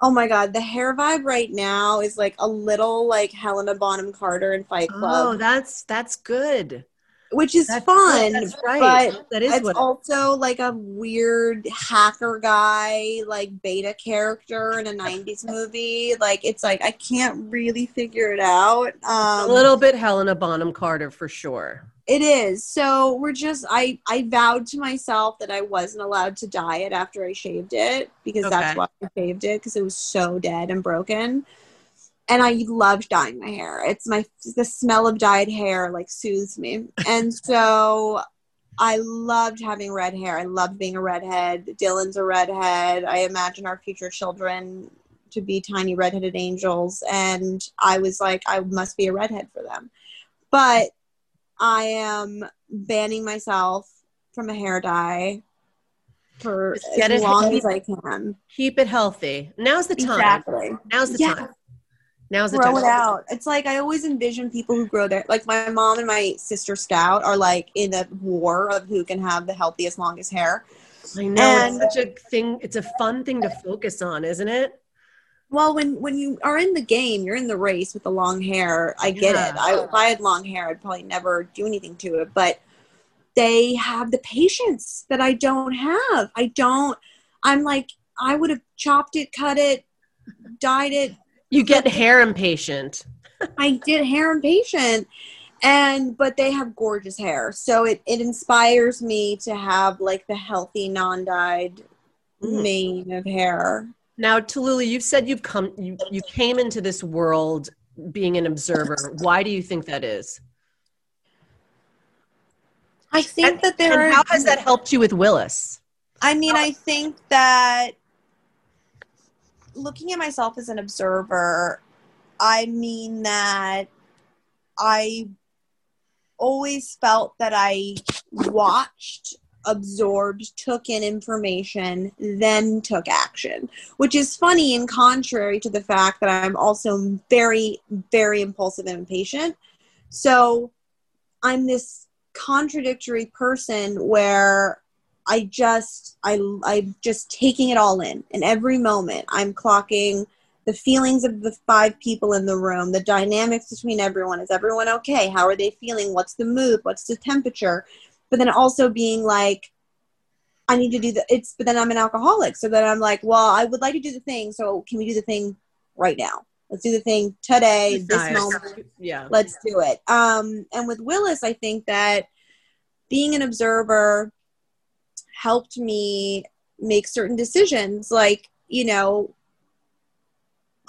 Oh my god, the hair vibe right now is like a little like Helena Bonham Carter in Fight Club. Oh, that's that's good which is that's, fun. That's right. But that is it's also like a weird hacker guy, like beta character in a '90s movie. Like it's like I can't really figure it out. Um, a little bit Helena Bonham Carter for sure. It is. So we're just I I vowed to myself that I wasn't allowed to dye it after I shaved it because okay. that's why I shaved it because it was so dead and broken and I love dyeing my hair. It's my the smell of dyed hair like soothes me, and so I loved having red hair. I loved being a redhead. Dylan's a redhead. I imagine our future children to be tiny redheaded angels, and I was like, I must be a redhead for them. But I am banning myself from a hair dye for as long as I can. Keep it healthy. Now's the time. Exactly. Now's the yeah. time. Now's the grow time. it out. It's like I always envision people who grow their like my mom and my sister Scout are like in a war of who can have the healthiest, longest hair. I know and, it's such a thing. It's a fun thing to focus on, isn't it? Well, when when you are in the game, you're in the race with the long hair. I get yeah. it. I, if I had long hair, I'd probably never do anything to it. But they have the patience that I don't have. I don't. I'm like I would have chopped it, cut it, dyed it, you get hair impatient. I get hair impatient. And but they have gorgeous hair. So it, it inspires me to have like the healthy, non-dyed mm. mane of hair. Now, Tallulah, you've said you've come you, you came into this world being an observer. Why do you think that is? I think And, that there and are how has that helped you with Wyllis? I mean, I think that looking at myself as an observer, I mean that I always felt that I watched, absorbed, took in information, then took action, which is funny and contrary to the fact that I'm also very, very impulsive and impatient. So I'm this contradictory person where I just I I'm just taking it all in in every moment. I'm clocking the feelings of the five people in the room, the dynamics between everyone. Is everyone okay? How are they feeling? What's the mood? What's the temperature? But then also being like, I need to do the it's but then I'm an alcoholic. So then I'm like, well, I would like to do the thing, so can we do the thing right now? Let's do the thing today, this Nice. moment Yeah. let's do it um and with Wyllis i think that being an observer helped me make certain decisions like you know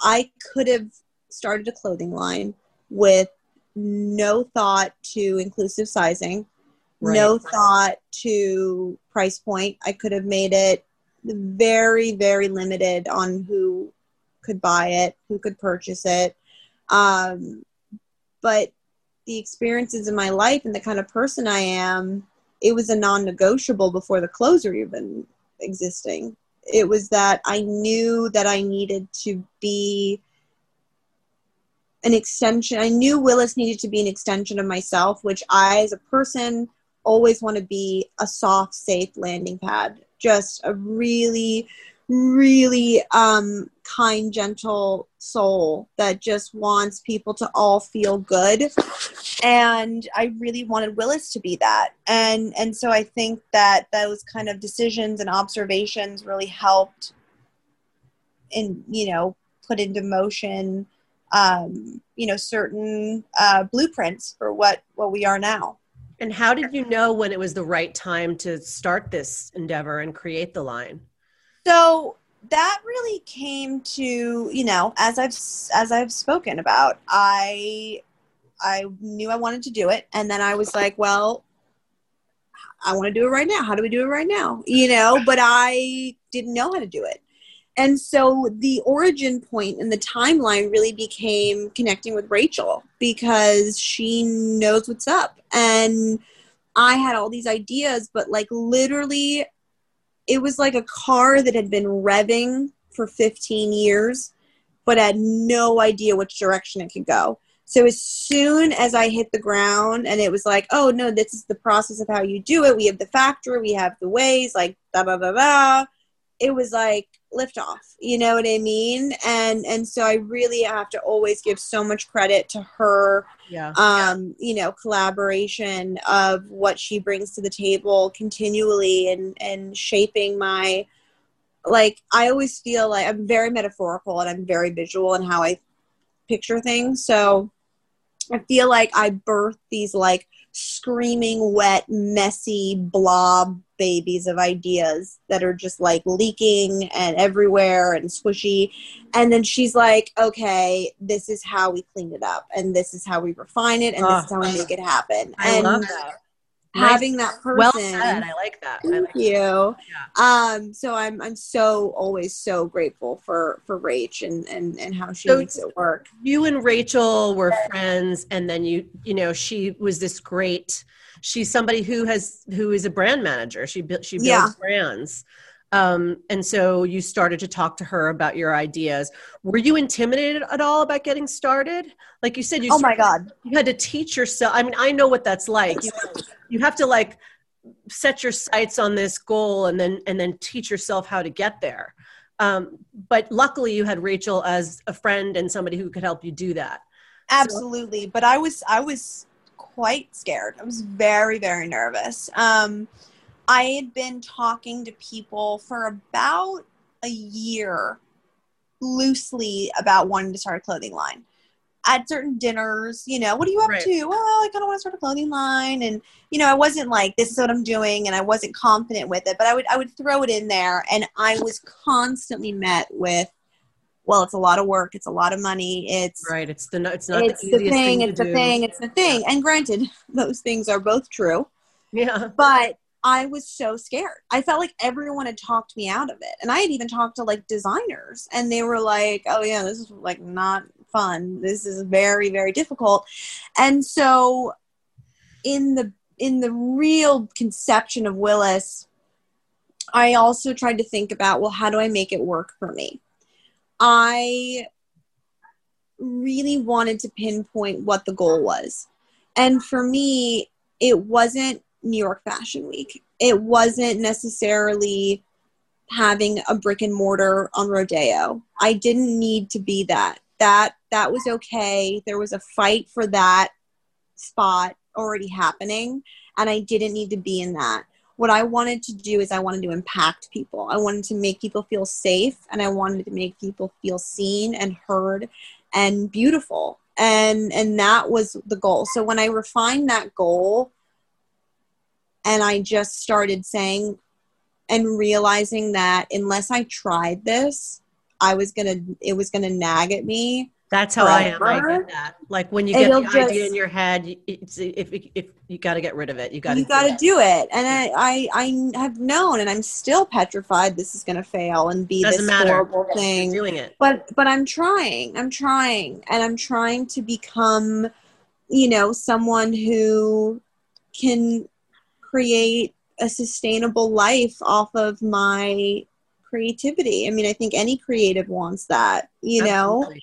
i could have started a clothing line with no thought to inclusive sizing no thought to price point i could have made it very very limited on who could buy it who could purchase it um, but the experiences in my life and the kind of person I am, it was a non negotiable before the clothes were even existing. It was that I knew that I needed to be an extension. I knew Wyllis needed to be an extension of myself, which I, as a person, always want to be a soft, safe landing pad. Just a really, really um, kind, gentle soul that just wants people to all feel good. And I really wanted Wyllis to be that. And and so I think that those kind of decisions and observations really helped in, you know, put into motion um, you know, certain uh, blueprints for what what we are now. And how did you know when it was the right time to start this endeavor and create the line? So that really came to you know as I've as I've spoken about. I I knew I wanted to do it, and then I was like, well, I want to do it right now. How do we do it right now? You know, but I didn't know how to do it. And so the origin point and the timeline really became connecting with Rachel because she knows what's up. And I had all these ideas, but like literally, it was like a car that had been revving for 15 years, but had no idea which direction it could go. So as soon as I hit the ground and it was like, oh no, this is the process of how you do it. We have the factory, we have the ways, like da da da da. It was like lift off. You know what I mean? And and so I really have to always give so much credit to her Yeah. um, you know, collaboration of what she brings to the table continually and and shaping my like I always feel like I'm very metaphorical and I'm very visual in how I picture things. So I feel like I birth these like screaming, wet, messy blob babies of ideas that are just like leaking and everywhere and squishy. And then she's like, okay, this is how we clean it up and this is how we refine it and Ah. this is how we make it happen. I and love that. having that person. Well said. I like that. I Thank like you. Um, so I'm I'm so always so grateful for for Rach and and and how she So- makes it work. you and Rachel were friends, and then you, you know, she was this great. She's somebody who has who is a brand manager. She built she builds Yeah. brands, um, and so you started to talk to her about your ideas. Were you intimidated at all about getting started? Like you said, you Oh my God. you had to teach yourself. I mean, I know what that's like. You, you have to like set your sights on this goal and then and then teach yourself how to get there. Um, but luckily, you had Rachel as a friend and somebody who could help you do that. Absolutely. But I was I was quite scared. I was very, very nervous. Um I had been talking to people for about a year loosely about wanting to start a clothing line. At certain dinners, you know, what are you up Right. to? Well, I kind of want to start a clothing line, and you know, I wasn't like this is what I'm doing, and I wasn't confident with it. But I would, I would throw it in there, and I was constantly met with, well, it's a lot of work, it's a lot of money, it's Right? It's the it's not it's the the easiest thing, thing, it's the do. thing, it's the thing. And granted, those things are both true. Yeah. But I was so scared. I felt like everyone had talked me out of it. And I had even talked to like designers and they were like, "Oh yeah, this is like not fun. This is very very difficult." And so in the in the real conception of Wyllis, I also tried to think about, well, how do I make it work for me? I really wanted to pinpoint what the goal was. And for me, it wasn't New York Fashion Week. It wasn't necessarily having a brick and mortar on Rodeo. I didn't need to be that. That that was okay. There was a fight for that spot already happening and I didn't need to be in that. What I wanted to do is I wanted to impact people. I wanted to make people feel safe and I wanted to make people feel seen and heard and beautiful. And and that was the goal. So when I refined that goal, and I just started saying and realizing that unless I tried this, I was gonna it was gonna nag at me. That's how forever. I am. I get that. Like when you get It'll the just, idea in your head, it's, if, if, if you got to get rid of it, you got to. You got to do it, and I, I, I have known, and I'm still petrified this is going to fail and be Doesn't this matter. horrible thing. You're doing it, but but I'm trying. I'm trying, and I'm trying to become, you know, someone who can create a sustainable life off of my creativity. I mean, I think any creative wants that, you Absolutely. know.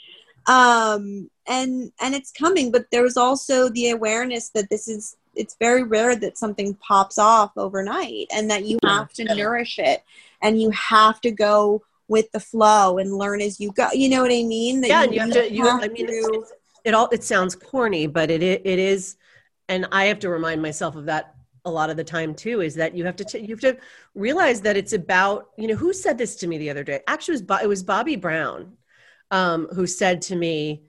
Um and and it's coming, but there's also the awareness that this is it's very rare that something pops off overnight and that you have to nourish it and you have to go with the flow and learn as you go. You know what I mean? That yeah, you, you have to. You, have I mean, to, it all. It sounds corny, but it it is, and I have to remind myself of that a lot of the time too is that you have to t- you have to realize that it's about you know who said this to me the other day actually it was, Bo- it was bobbi brown um, who said to me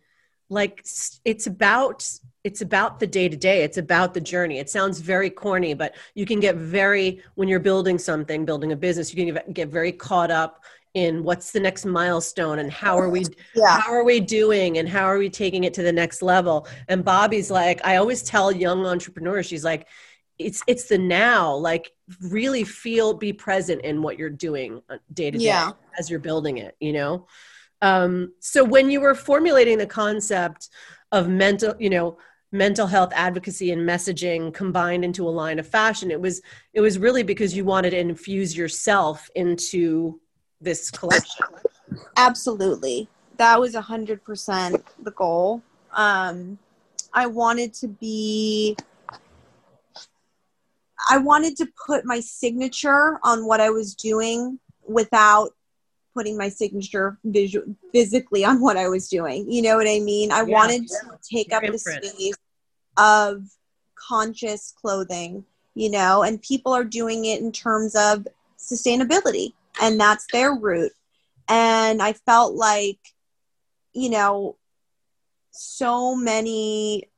like it's about it's about the day to day it's about the journey. It sounds very corny but you can get very when you're building something building a business you can get very caught up in what's the next milestone and how are we yeah. how are we doing and how are we taking it to the next level. And Bobbi's like i always tell young entrepreneurs she's like it's it's the now. Like really feel be present in what you're doing day to day as you're building it you know um, so when you were formulating the concept of mental you know mental health advocacy and messaging combined into a line of fashion it was it was really because you wanted to infuse yourself into this collection. Absolutely. That was a hundred percent the goal. Um, i wanted to be I wanted to put my signature on what I was doing without putting my signature visual, physically on what I was doing. You know what I mean? I yeah, wanted yeah. to take up the space of conscious clothing, you know, and people are doing it in terms of sustainability, and that's their route. And I felt like, you know, so many,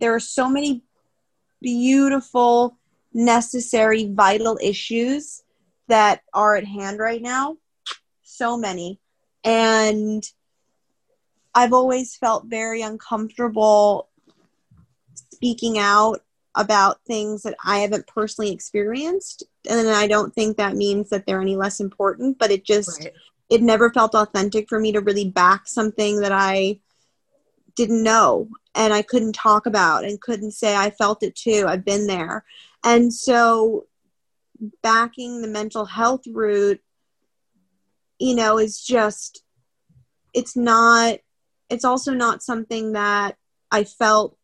there are so many beautiful necessary, vital issues that are at hand right now. So many. And I've always felt very uncomfortable speaking out about things that I haven't personally experienced. And I don't think that means that they're any less important, but it just, right. it never felt authentic for me to really back something that I didn't know and I couldn't talk about and couldn't say I felt it too. I've been there. And so backing the mental health route, you know, is just, it's not, it's also not something that I felt,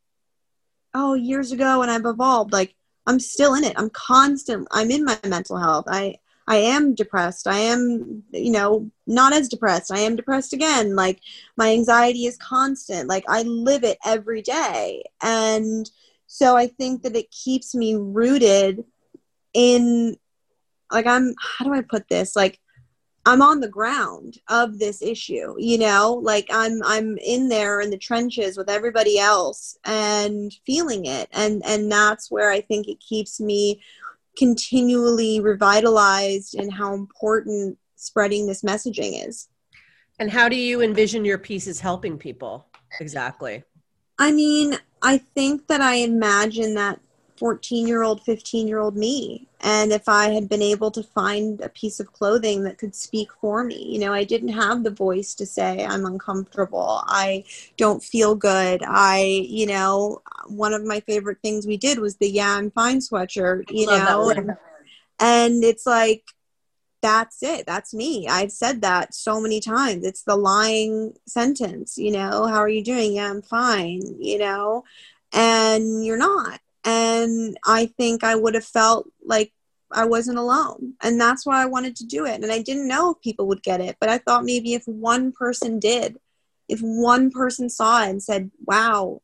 oh, years ago and I've evolved. Like, I'm still in it. I'm constant. I'm in my mental health. I, I am depressed. I am, you know, not as depressed. I am depressed again. Like my anxiety is constant. Like I live it every day. And so I think that it keeps me rooted in like I'm how do I put this? Like I'm on the ground of this issue, you know? Like I'm I'm in there in the trenches with everybody else and feeling it. And and that's where I think it keeps me continually revitalized in how important spreading this messaging is. And how do you envision your pieces helping people exactly? I mean, I think that I imagine that 14 year old, 15 year old me. And if I had been able to find a piece of clothing that could speak for me, you know, I didn't have the voice to say, I'm uncomfortable. I don't feel good. I, you know, one of my favorite things we did was the Yeah, I'm fine sweatshirt, you know, and, and it's like, that's it. That's me. I've said that so many times. It's the lying sentence, you know, how are you doing? Yeah, I'm fine, you know, and you're not. And I think I would have felt like I wasn't alone. And that's why I wanted to do it. And I didn't know if people would get it, but I thought maybe if one person did, if one person saw it and said, wow,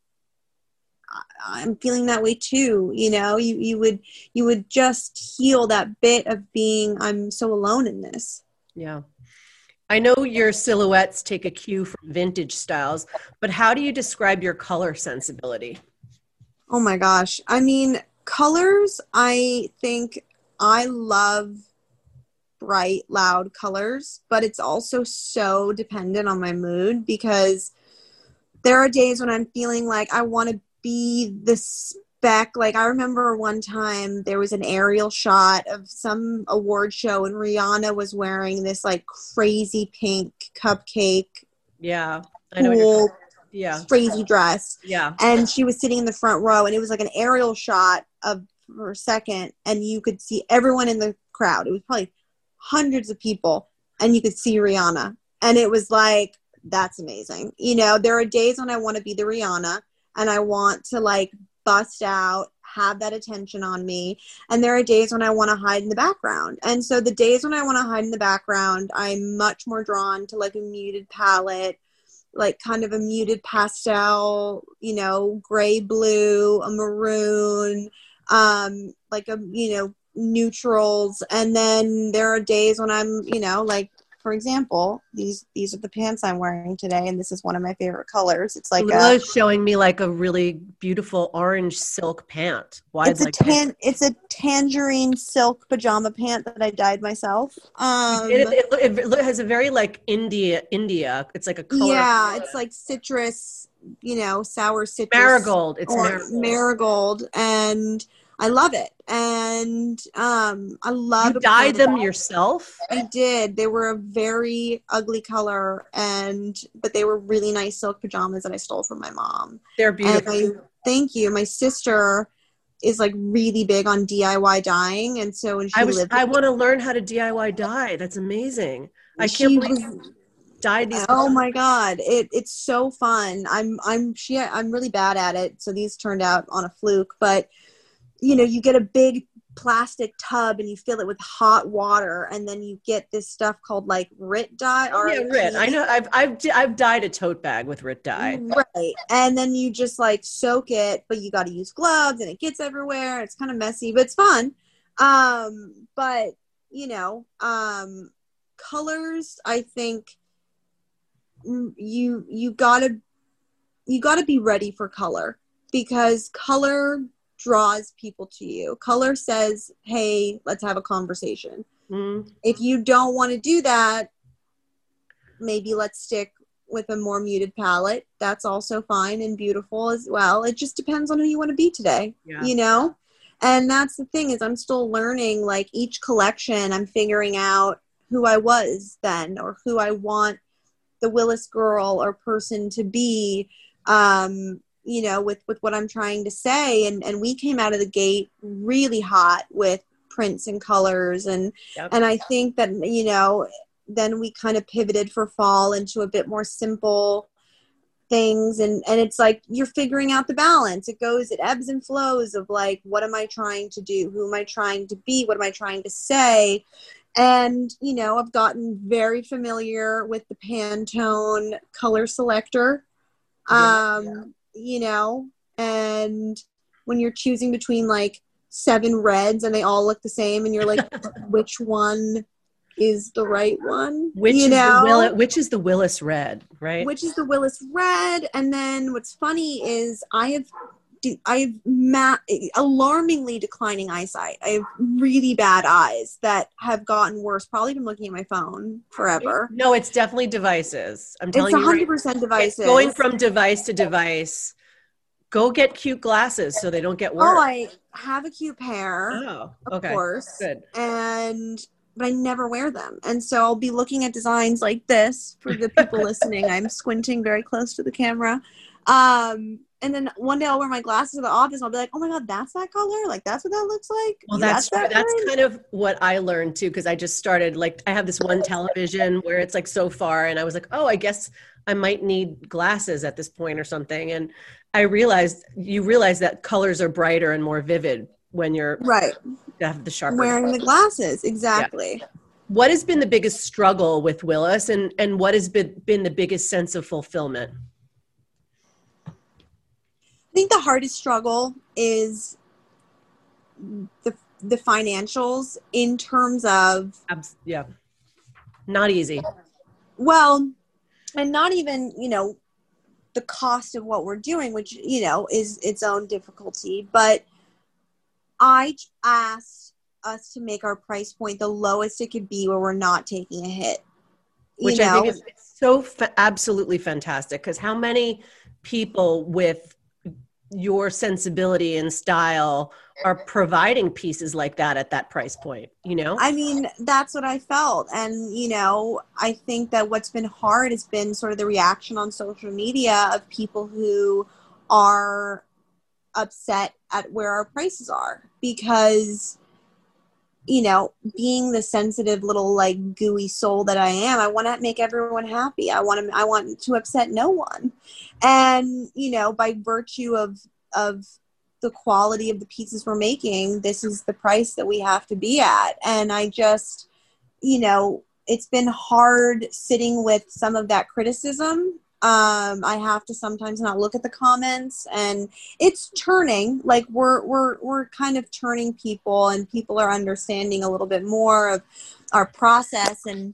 I'm feeling that way too. You know, you, you would you would just heal that bit of being I'm so alone in this. Yeah. I know your silhouettes take a cue from vintage styles, but how do you describe your color sensibility? Oh my gosh. I mean, colors, I think I love bright, loud colors, but it's also so dependent on my mood because there are days when I'm feeling like I want to be the spec. Like, I remember one time there was an aerial shot of some award show, and Rihanna was wearing this like crazy pink cupcake. Yeah. I know. Cool, yeah. Crazy dress. Yeah. And she was sitting in the front row, and it was like an aerial shot of her second, and you could see everyone in the crowd. It was probably hundreds of people, and you could see Rihanna. And it was like, that's amazing. You know, there are days when I want to be the Rihanna and I want to like bust out, have that attention on me. And there are days when I want to hide in the background. And so the days when I want to hide in the background, I'm much more drawn to like a muted palette, like kind of a muted pastel, you know, gray blue, a maroon, um, like a, you know, neutrals. And then there are days when I'm, you know, like for example, these these are the pants I'm wearing today, and this is one of my favorite colors. It's like a, showing me like a really beautiful orange silk pant. Wide it's a tan. It's a tangerine silk pajama pant that I dyed myself. Um, it, it, it, it, has a very like India India. It's like a color. Yeah, it's like citrus. You know, sour citrus. Marigold. It's marigold. marigold, and I love it, and um, I love. You dyed them yourself. I did. They were a very ugly color, and but they were really nice silk pajamas that I stole from my mom. They're beautiful. I, thank you. My sister is like really big on DIY dyeing, and so when she I was, I want to learn how to DIY dye. That's amazing. I can't believe. Was, dyed these oh my god it, it's so fun i'm i'm she i'm really bad at it so these turned out on a fluke but you know you get a big plastic tub and you fill it with hot water and then you get this stuff called like RIT dye or yeah, RIT. I know I've I've I've dyed a tote bag with RIT dye. Right. And then you just like soak it, but you got to use gloves and it gets everywhere. It's kind of messy, but it's fun. Um but you know, um colors I think you you got to you got to be ready for color because color draws people to you. Color says, hey, let's have a conversation. Mm-hmm. If you don't want to do that, maybe let's stick with a more muted palette. That's also fine and beautiful as well. It just depends on who you want to be today, yeah. you know? And that's the thing is I'm still learning like each collection I'm figuring out who I was then or who I want the Wyllis girl or person to be um you know with with what i'm trying to say. And and we came out of the gate really hot with prints and colors. And yep. and i think that you know then we kind of pivoted for fall into a bit more simple things. And and it's like you're figuring out the balance. It goes it ebbs and flows of like what am i trying to do? Who am i trying to be? What am i trying to say? And you know i've gotten very familiar with the pantone color selector. Um yeah you know, and when you're choosing between like seven reds and they all look the same and you're like which one is the right one? Which you is know? The Will- which is the Wyllis red right? Which is the Wyllis red? And then what's funny is i have I have ma- alarmingly declining eyesight. I have really bad eyes that have gotten worse. Probably been looking at my phone forever. No, it's definitely devices. I'm telling it's 100% you, right. devices. It's going from device to device go get cute glasses so they don't get worse. Oh, I have a cute pair, Oh, of okay. course, Good. and but I never wear them. And so I'll be looking at designs like this for the people listening. I'm squinting very close to the camera. Um, and then one day I'll wear my glasses to the office. And I'll be like, "Oh my god, that's that color! Like that's what that looks like." Well, Yeah, that's that that's brand?" kind of what I learned too because I just started like I have this one television where it's like so far, and I was like, oh, I guess I might need glasses at this point or something, and I realized you realize that colors are brighter and more vivid when you're right have the sharper. wearing the glasses exactly. what has been the biggest struggle with Wyllis, and and what has been been the biggest sense of fulfillment? Think the hardest struggle is the the financials in terms of yeah, not easy. well, and not even you know the cost of what we're doing, which you know is its own difficulty. But I asked us to make our price point the lowest it could be, where we're not taking a hit. Which know, I think is so fa- absolutely fantastic. Because how many people with your sensibility and style are providing pieces like that at that price point? You know, I mean, that's what I felt. And, you know, I think that what's been hard has been sort of the reaction on social media of people who are upset at where our prices are because, you know, being the sensitive little like gooey soul that I am, I want to make everyone happy. I want to, I want to upset no one. And, you know, by virtue of, of, the quality of the pieces we're making, this is the price that we have to be at. And I just, you know, it's been hard sitting with some of that criticism. Um, I have to sometimes not look at the comments, and it's turning. Like we're we're we're kind of turning people, and people are understanding a little bit more of our process and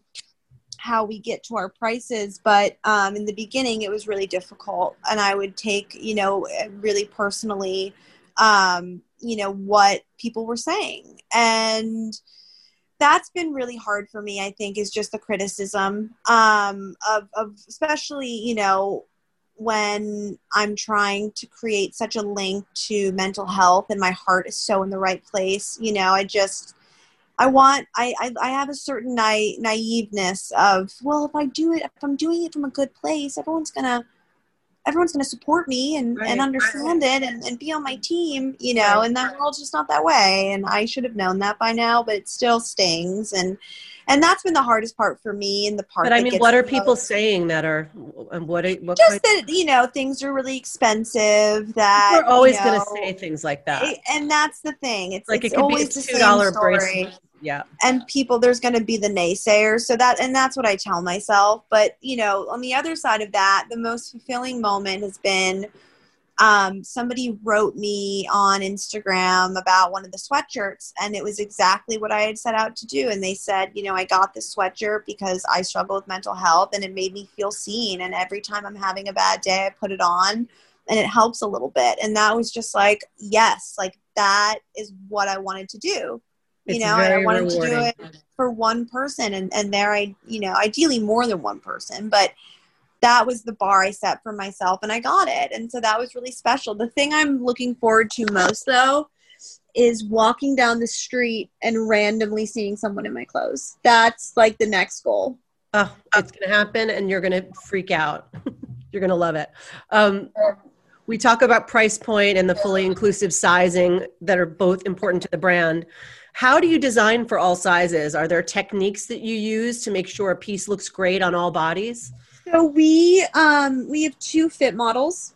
how we get to our prices but um, in the beginning it was really difficult and i would take you know really personally um, you know what people were saying and that's been really hard for me i think is just the criticism um, of, of especially you know when i'm trying to create such a link to mental health and my heart is so in the right place you know i just I want I, I I have a certain na- naiveness of well if I do it if I'm doing it from a good place everyone's gonna everyone's gonna support me and, Right, and understand it and, and be on my team you know Right. and that world's just not that way and I should have known that by now but it still stings and and that's been the hardest part for me and the part but I that mean, gets what are people most- saying that are and what are, what just kind? that you know things are really expensive that We're always you going to say things like that. it- and that's the thing it's like it's it could be a always the two same dollar story bracelet. Yeah, and people there's going to be the naysayers. So that and that's what i tell myself. But you know on the other side of that the most fulfilling moment has been um, somebody wrote me on instagram about one of the sweatshirts and it was exactly what i had set out to do. And they said you know i got this sweatshirt because i struggle with mental health and it made me feel seen. And every time i'm having a bad day i put it on and it helps a little bit. And that was just like yes like that is what i wanted to do you It's know and i wanted to do it for one person and and there i you know ideally more than one person but that was the bar i set for myself and i got it and so that was really special the thing i'm looking forward to most though is walking down the street and randomly seeing someone in my clothes that's like the next goal Oh, it's going to happen and you're going to freak out. you're going to love it. Um, we talk about price point and the fully inclusive sizing that are both important to the brand. How do you design for all sizes? Are there techniques that you use to make sure a piece looks great on all bodies? So we um, we have two fit models,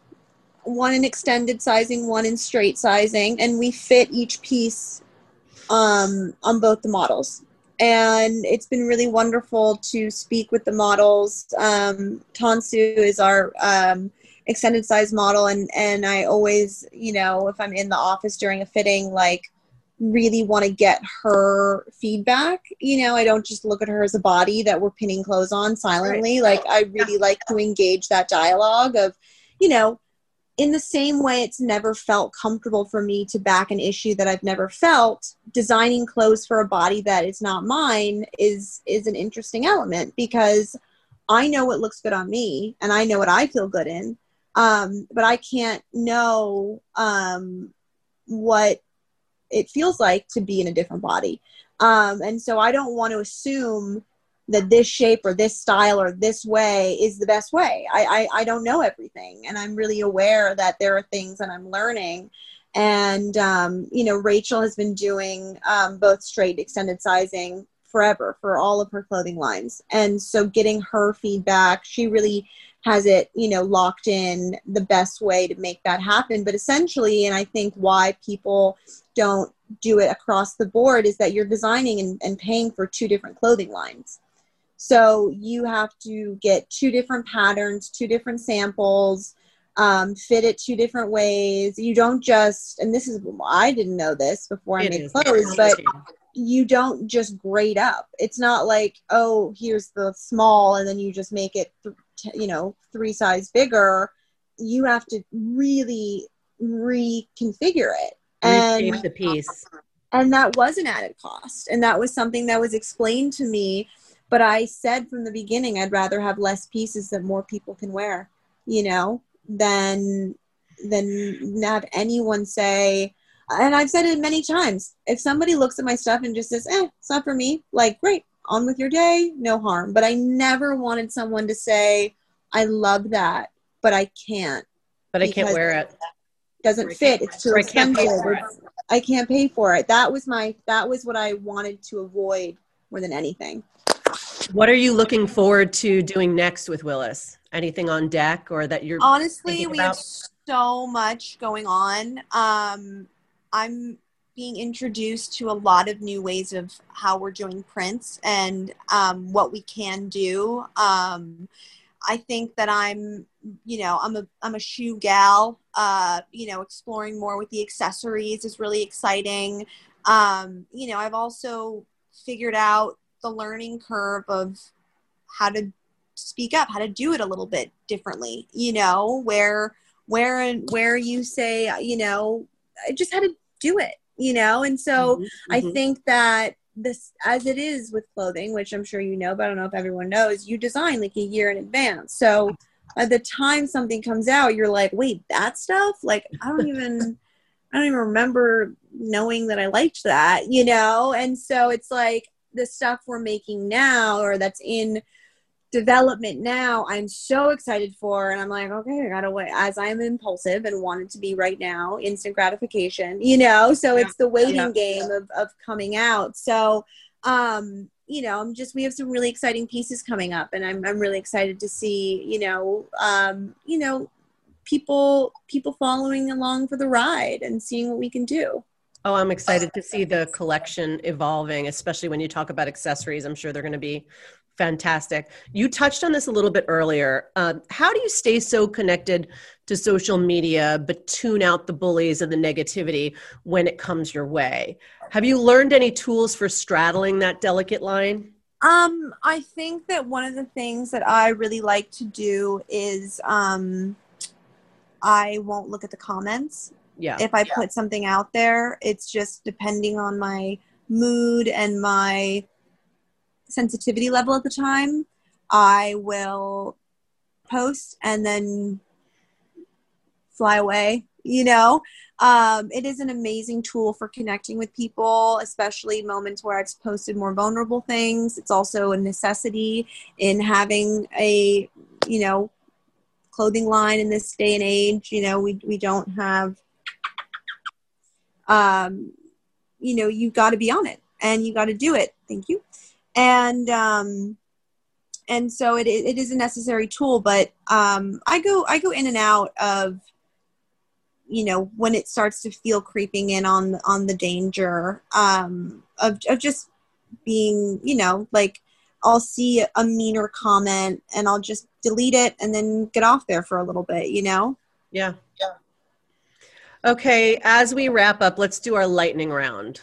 one in extended sizing, one in straight sizing, and we fit each piece um, on both the models. And it's been really wonderful to speak with the models. Um, Tansu is our um, extended size model, and and I always, you know, if I'm in the office during a fitting, like really want to get her feedback. You know, I don't just look at her as a body that we're pinning clothes on silently. Like I really like to engage that dialogue of, you know, in the same way it's never felt comfortable for me to back an issue that I've never felt, designing clothes for a body that is not mine is is an interesting element because I know what looks good on me and I know what I feel good in. Um, but I can't know um, what it feels like to be in a different body. Um, and so I don't want to assume that this shape or this style or this way is the best way. I, I, I don't know everything. And I'm really aware that there are things that I'm learning. And, um, you know, Rachel has been doing um, both straight extended sizing forever for all of her clothing lines. And so getting her feedback, she really has it, you know, locked in the best way to make that happen. But essentially, and I think why people don't do it across the board is that you're designing and, and paying for two different clothing lines. So you have to get two different patterns, two different samples, um, fit it two different ways. You don't just, and this is, I didn't know this before I it made clothes, but you don't just grade up. It's not like, oh, here's the small, and then you just make it, th- you know, three size bigger. You have to really reconfigure it and the piece. And that was an added cost, and that was something that was explained to me. But I said from the beginning, I'd rather have less pieces that more people can wear, you know, than than have anyone say. And I've said it many times. If somebody looks at my stuff and just says, "Eh, it's not for me," like, great, on with your day, no harm. But I never wanted someone to say, "I love that, but I can't." But I can't wear it doesn't fit. It's too expensive. I can't pay for it. That was my that was what I wanted to avoid more than anything. What are you looking forward to doing next with Wyllis? Anything on deck or that you're honestly we have so much going on. Um, I'm being introduced to a lot of new ways of how we're doing prints and um, what we can do. Um, I think that I'm, you know, I'm a I'm a shoe gal. Uh, you know, exploring more with the accessories is really exciting. Um, you know, I've also figured out the learning curve of how to speak up, how to do it a little bit differently. You know, where where and where you say, you know, I just had to do it. You know, and so mm-hmm, I mm-hmm. think that this as it is with clothing which i'm sure you know but i don't know if everyone knows you design like a year in advance. So by the time something comes out you're like wait that stuff? Like i don't even i don't even remember knowing that i liked that you know? And so it's like the stuff we're making now or that's in development now I'm so excited for and I'm like okay I gotta wait as I'm impulsive and wanted to be right now instant gratification you know so yeah. it's the waiting yeah. game of, of coming out so um you know I'm just we have some really exciting pieces coming up and I'm, I'm really excited to see you know um you know people people following along for the ride and seeing what we can do Oh, I'm excited to see the collection evolving, especially when you talk about accessories. I'm sure they're going to be Fantastic. You touched on this a little bit earlier. Uh, how do you stay so connected to social media but tune out the bullies and the negativity when it comes your way? Have you learned any tools for straddling that delicate line? Um, I think that one of the things that I really like to do is um, I won't look at the comments. Yeah. If I yeah. put something out there, it's just depending on my mood and my sensitivity level at the time, I will post and then fly away. You know, um, it is an amazing tool for connecting with people, especially moments where I've posted more vulnerable things. It's also a necessity in having a, you know, clothing line in this day and age. You know, we, we don't have, um, you know, you got to be on it and you got to do it. Thank you and um, and so it, it is a necessary tool. But um, I go I go in and out of you know when it starts to feel creeping in on on the danger um, of of just being you know like I'll see a meaner comment and I'll just delete it and then get off there for a little bit, you know? Yeah. Yeah. Okay, as we wrap up, let's do our lightning round.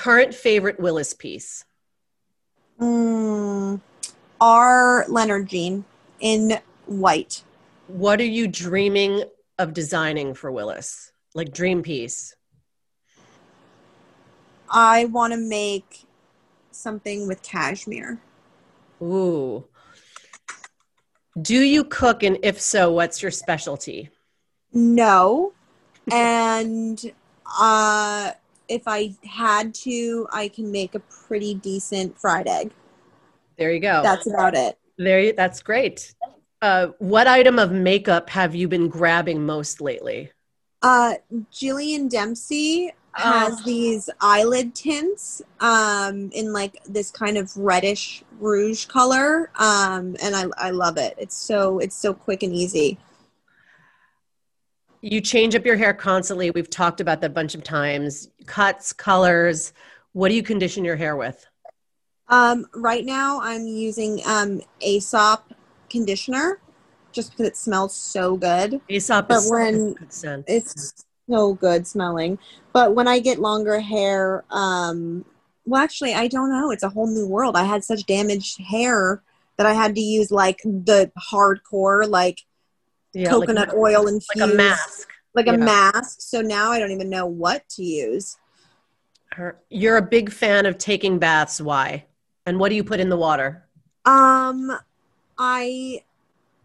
Current favorite Wyllis piece? Mm, R. Leonard Jean in white. What are you dreaming of designing for Wyllis? Like dream piece? I want to make something with cashmere. Ooh. Do you cook? And if so, what's your specialty? No. and uh, if I had to, I can make a pretty decent fried egg. There you go. That's about it. There, you- that's great. Uh, what item of makeup have you been grabbing most lately? Uh, Jillian Dempsey has Oh. these eyelid tints um, in like this kind of reddish rouge color, um, and I, I love it. It's so it's so quick and easy. You change up your hair constantly. We've talked about that a bunch of times. Cuts, colors. What do you condition your hair with? Um, right now, I'm using um, Aesop conditioner just because it smells so good. Aesop But is when- good scent. It's so good smelling. But when I get longer hair, um, well, actually, I don't know. It's a whole new world. I had such damaged hair that I had to use like the hardcore, like Yeah, like- coconut oil infused, like a mask. like a mask. So now I don't even know what to use. Her- You're a big fan of taking baths. Why? And what do you put in the water? Um, I,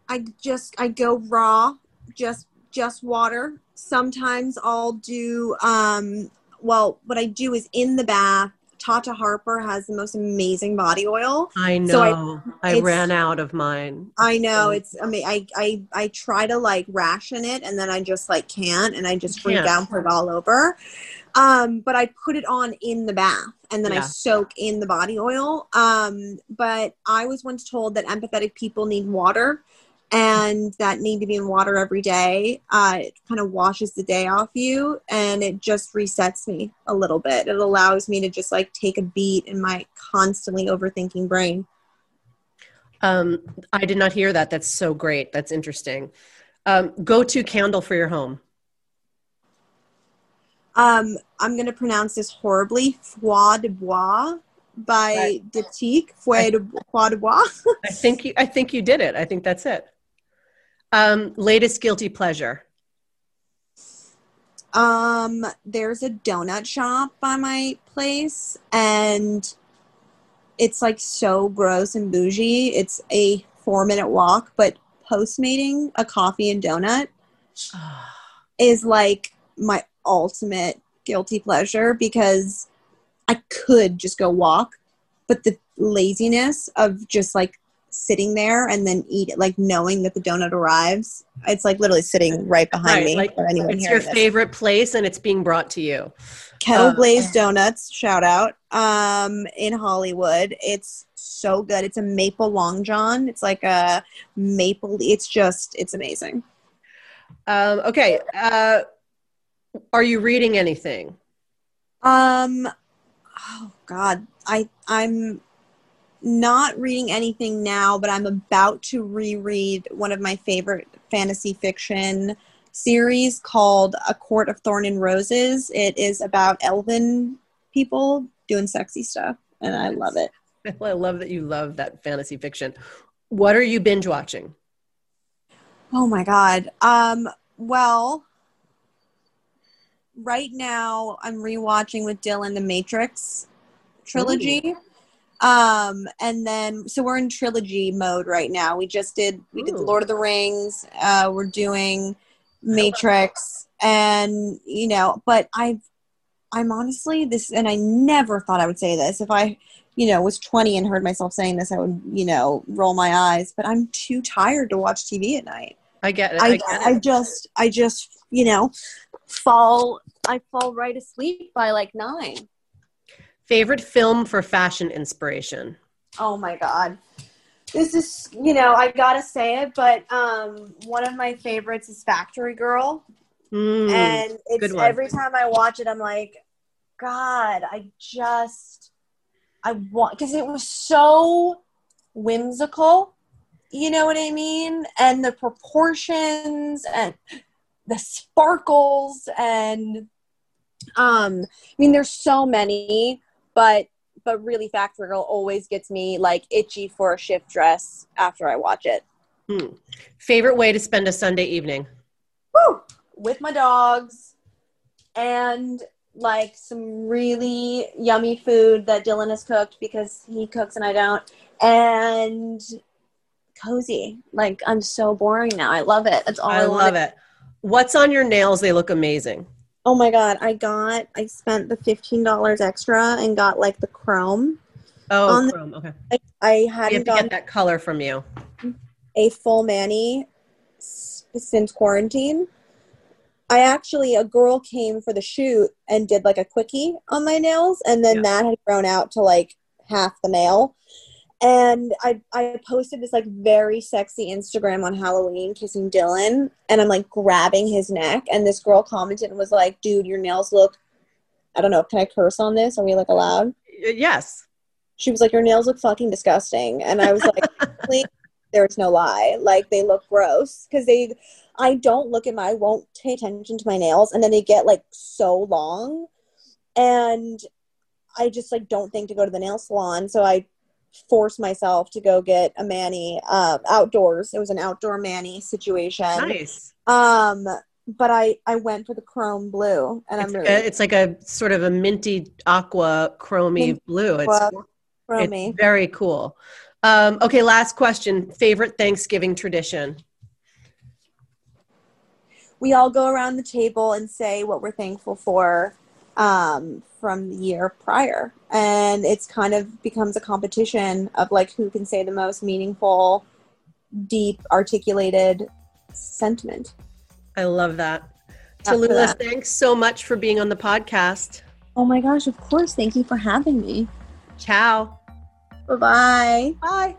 I just I go raw, just just water. Sometimes I'll do um. Well, what I do is in the bath. Tata Harper has the most amazing body oil. I know. So I, it's- ran out of mine. I know it's. I mean, I I I try to like ration it, and then I just like can't, and I just freak can't. out, put it all over. Um, but I put it on in the bath, and then I soak in the body oil. Um, but I was once told that empathetic people need water, and that need to be in water every day. Uh, it kind of washes the day off you, and it just resets me a little bit. It allows me to just like take a beat in my constantly overthinking brain. Um, I did not hear that. That's so great. That's interesting. Um, go to candle for your home. Um, I'm going to pronounce this horribly. Foi de bois by. Diptyque. Foi de, Foi de bois. I think you. I think you did it. I think that's it. Um, latest guilty pleasure. Um, there's a donut shop by my place, and it's like so gross and bougie. It's a four minute walk, but postmating a coffee and donut is like my ultimate guilty pleasure because I could just go walk, but the laziness of just like sitting there and then eat it, like knowing that the donut arrives, it's like literally sitting right behind Right, me. like, anyone it's your this. favorite place, and it's being brought to you. Kettle Uh, Glazed Donuts, shout out, um, in Hollywood. It's so good. It's a maple long john. It's like a maple. It's just, it's amazing. Um, okay. Uh, are you reading anything? Um, oh God, I I'm not reading anything now, but I'm about to reread one of my favorite fantasy fiction series called A Court of Thorn and Roses. It is about elven people doing sexy stuff, and I love it. I love that you love that fantasy fiction. What are you binge watching? Oh my god. Um well right now I'm rewatching with Dylan the Matrix trilogy. Um and then so we're in trilogy mode right now. We just did we did Ooh. Lord of the Rings, uh we're doing Matrix and you know, but I've I'm honestly this and I never thought I would say this. If I you know, was 20 and heard myself saying this, I would, you know, roll my eyes. But I'm too tired to watch TV at night. I get it. I, I, get I it. just I just you know fall I fall right asleep by like nine. Favorite film for fashion inspiration? Oh my god. This is you know, I gotta say it, but um one of my favorites is Factory Girl. Mm, and it's every time I watch it I'm like, God, I just I want because it was so whimsical. You know what I mean? And the proportions and the sparkles and um I mean there's so many, but but really Factory Girl always gets me like itchy for a shift dress after I watch it. Hmm. Favorite way to spend a Sunday evening? Woo! With my dogs and like some really yummy food that Dylan has cooked because he cooks and I don't. And cozy. Like I'm so boring now. I love it. That's all I, I love it. What's on your nails? They look amazing. Oh my god, I got I spent the fifteen dollars extra and got like the chrome. Oh, On the- chrome. Okay. I, I hadn't gotten get that color from you. a full mani since quarantine. I actually a girl came for the shoot and did like a quickie on my nails, and then Yeah. that had grown out to like half the nail. And I I posted this like very sexy Instagram on Halloween kissing Dylan, and I'm like grabbing his neck, and this girl commented and was like, "Dude, your nails look." I don't know. Can I curse on this? Are we like allowed? Yes. She was like, "Your nails look fucking disgusting," and I was like, "There's no lie. Like they look gross because they." I don't look at my. I won't pay attention to my nails, and then they get like so long, and I just like don't think to go to the nail salon, so I forced myself to go get a mani uh, outdoors. It was an outdoor mani situation. Nice. Um, but I I went for the chrome blue, and It's, I'm really a- it's like a sort of a minty aqua chromy blue. It's, chromy. it's very cool. Um, okay, last question. Favorite Thanksgiving tradition? we all go around the table and say what we're thankful for um, from the year prior and it's kind of becomes a competition of like who can say the most meaningful deep articulated sentiment I love that. Tallulah, thanks so much for being on the podcast. oh my gosh of course thank you for having me Ciao. bye-bye Bye.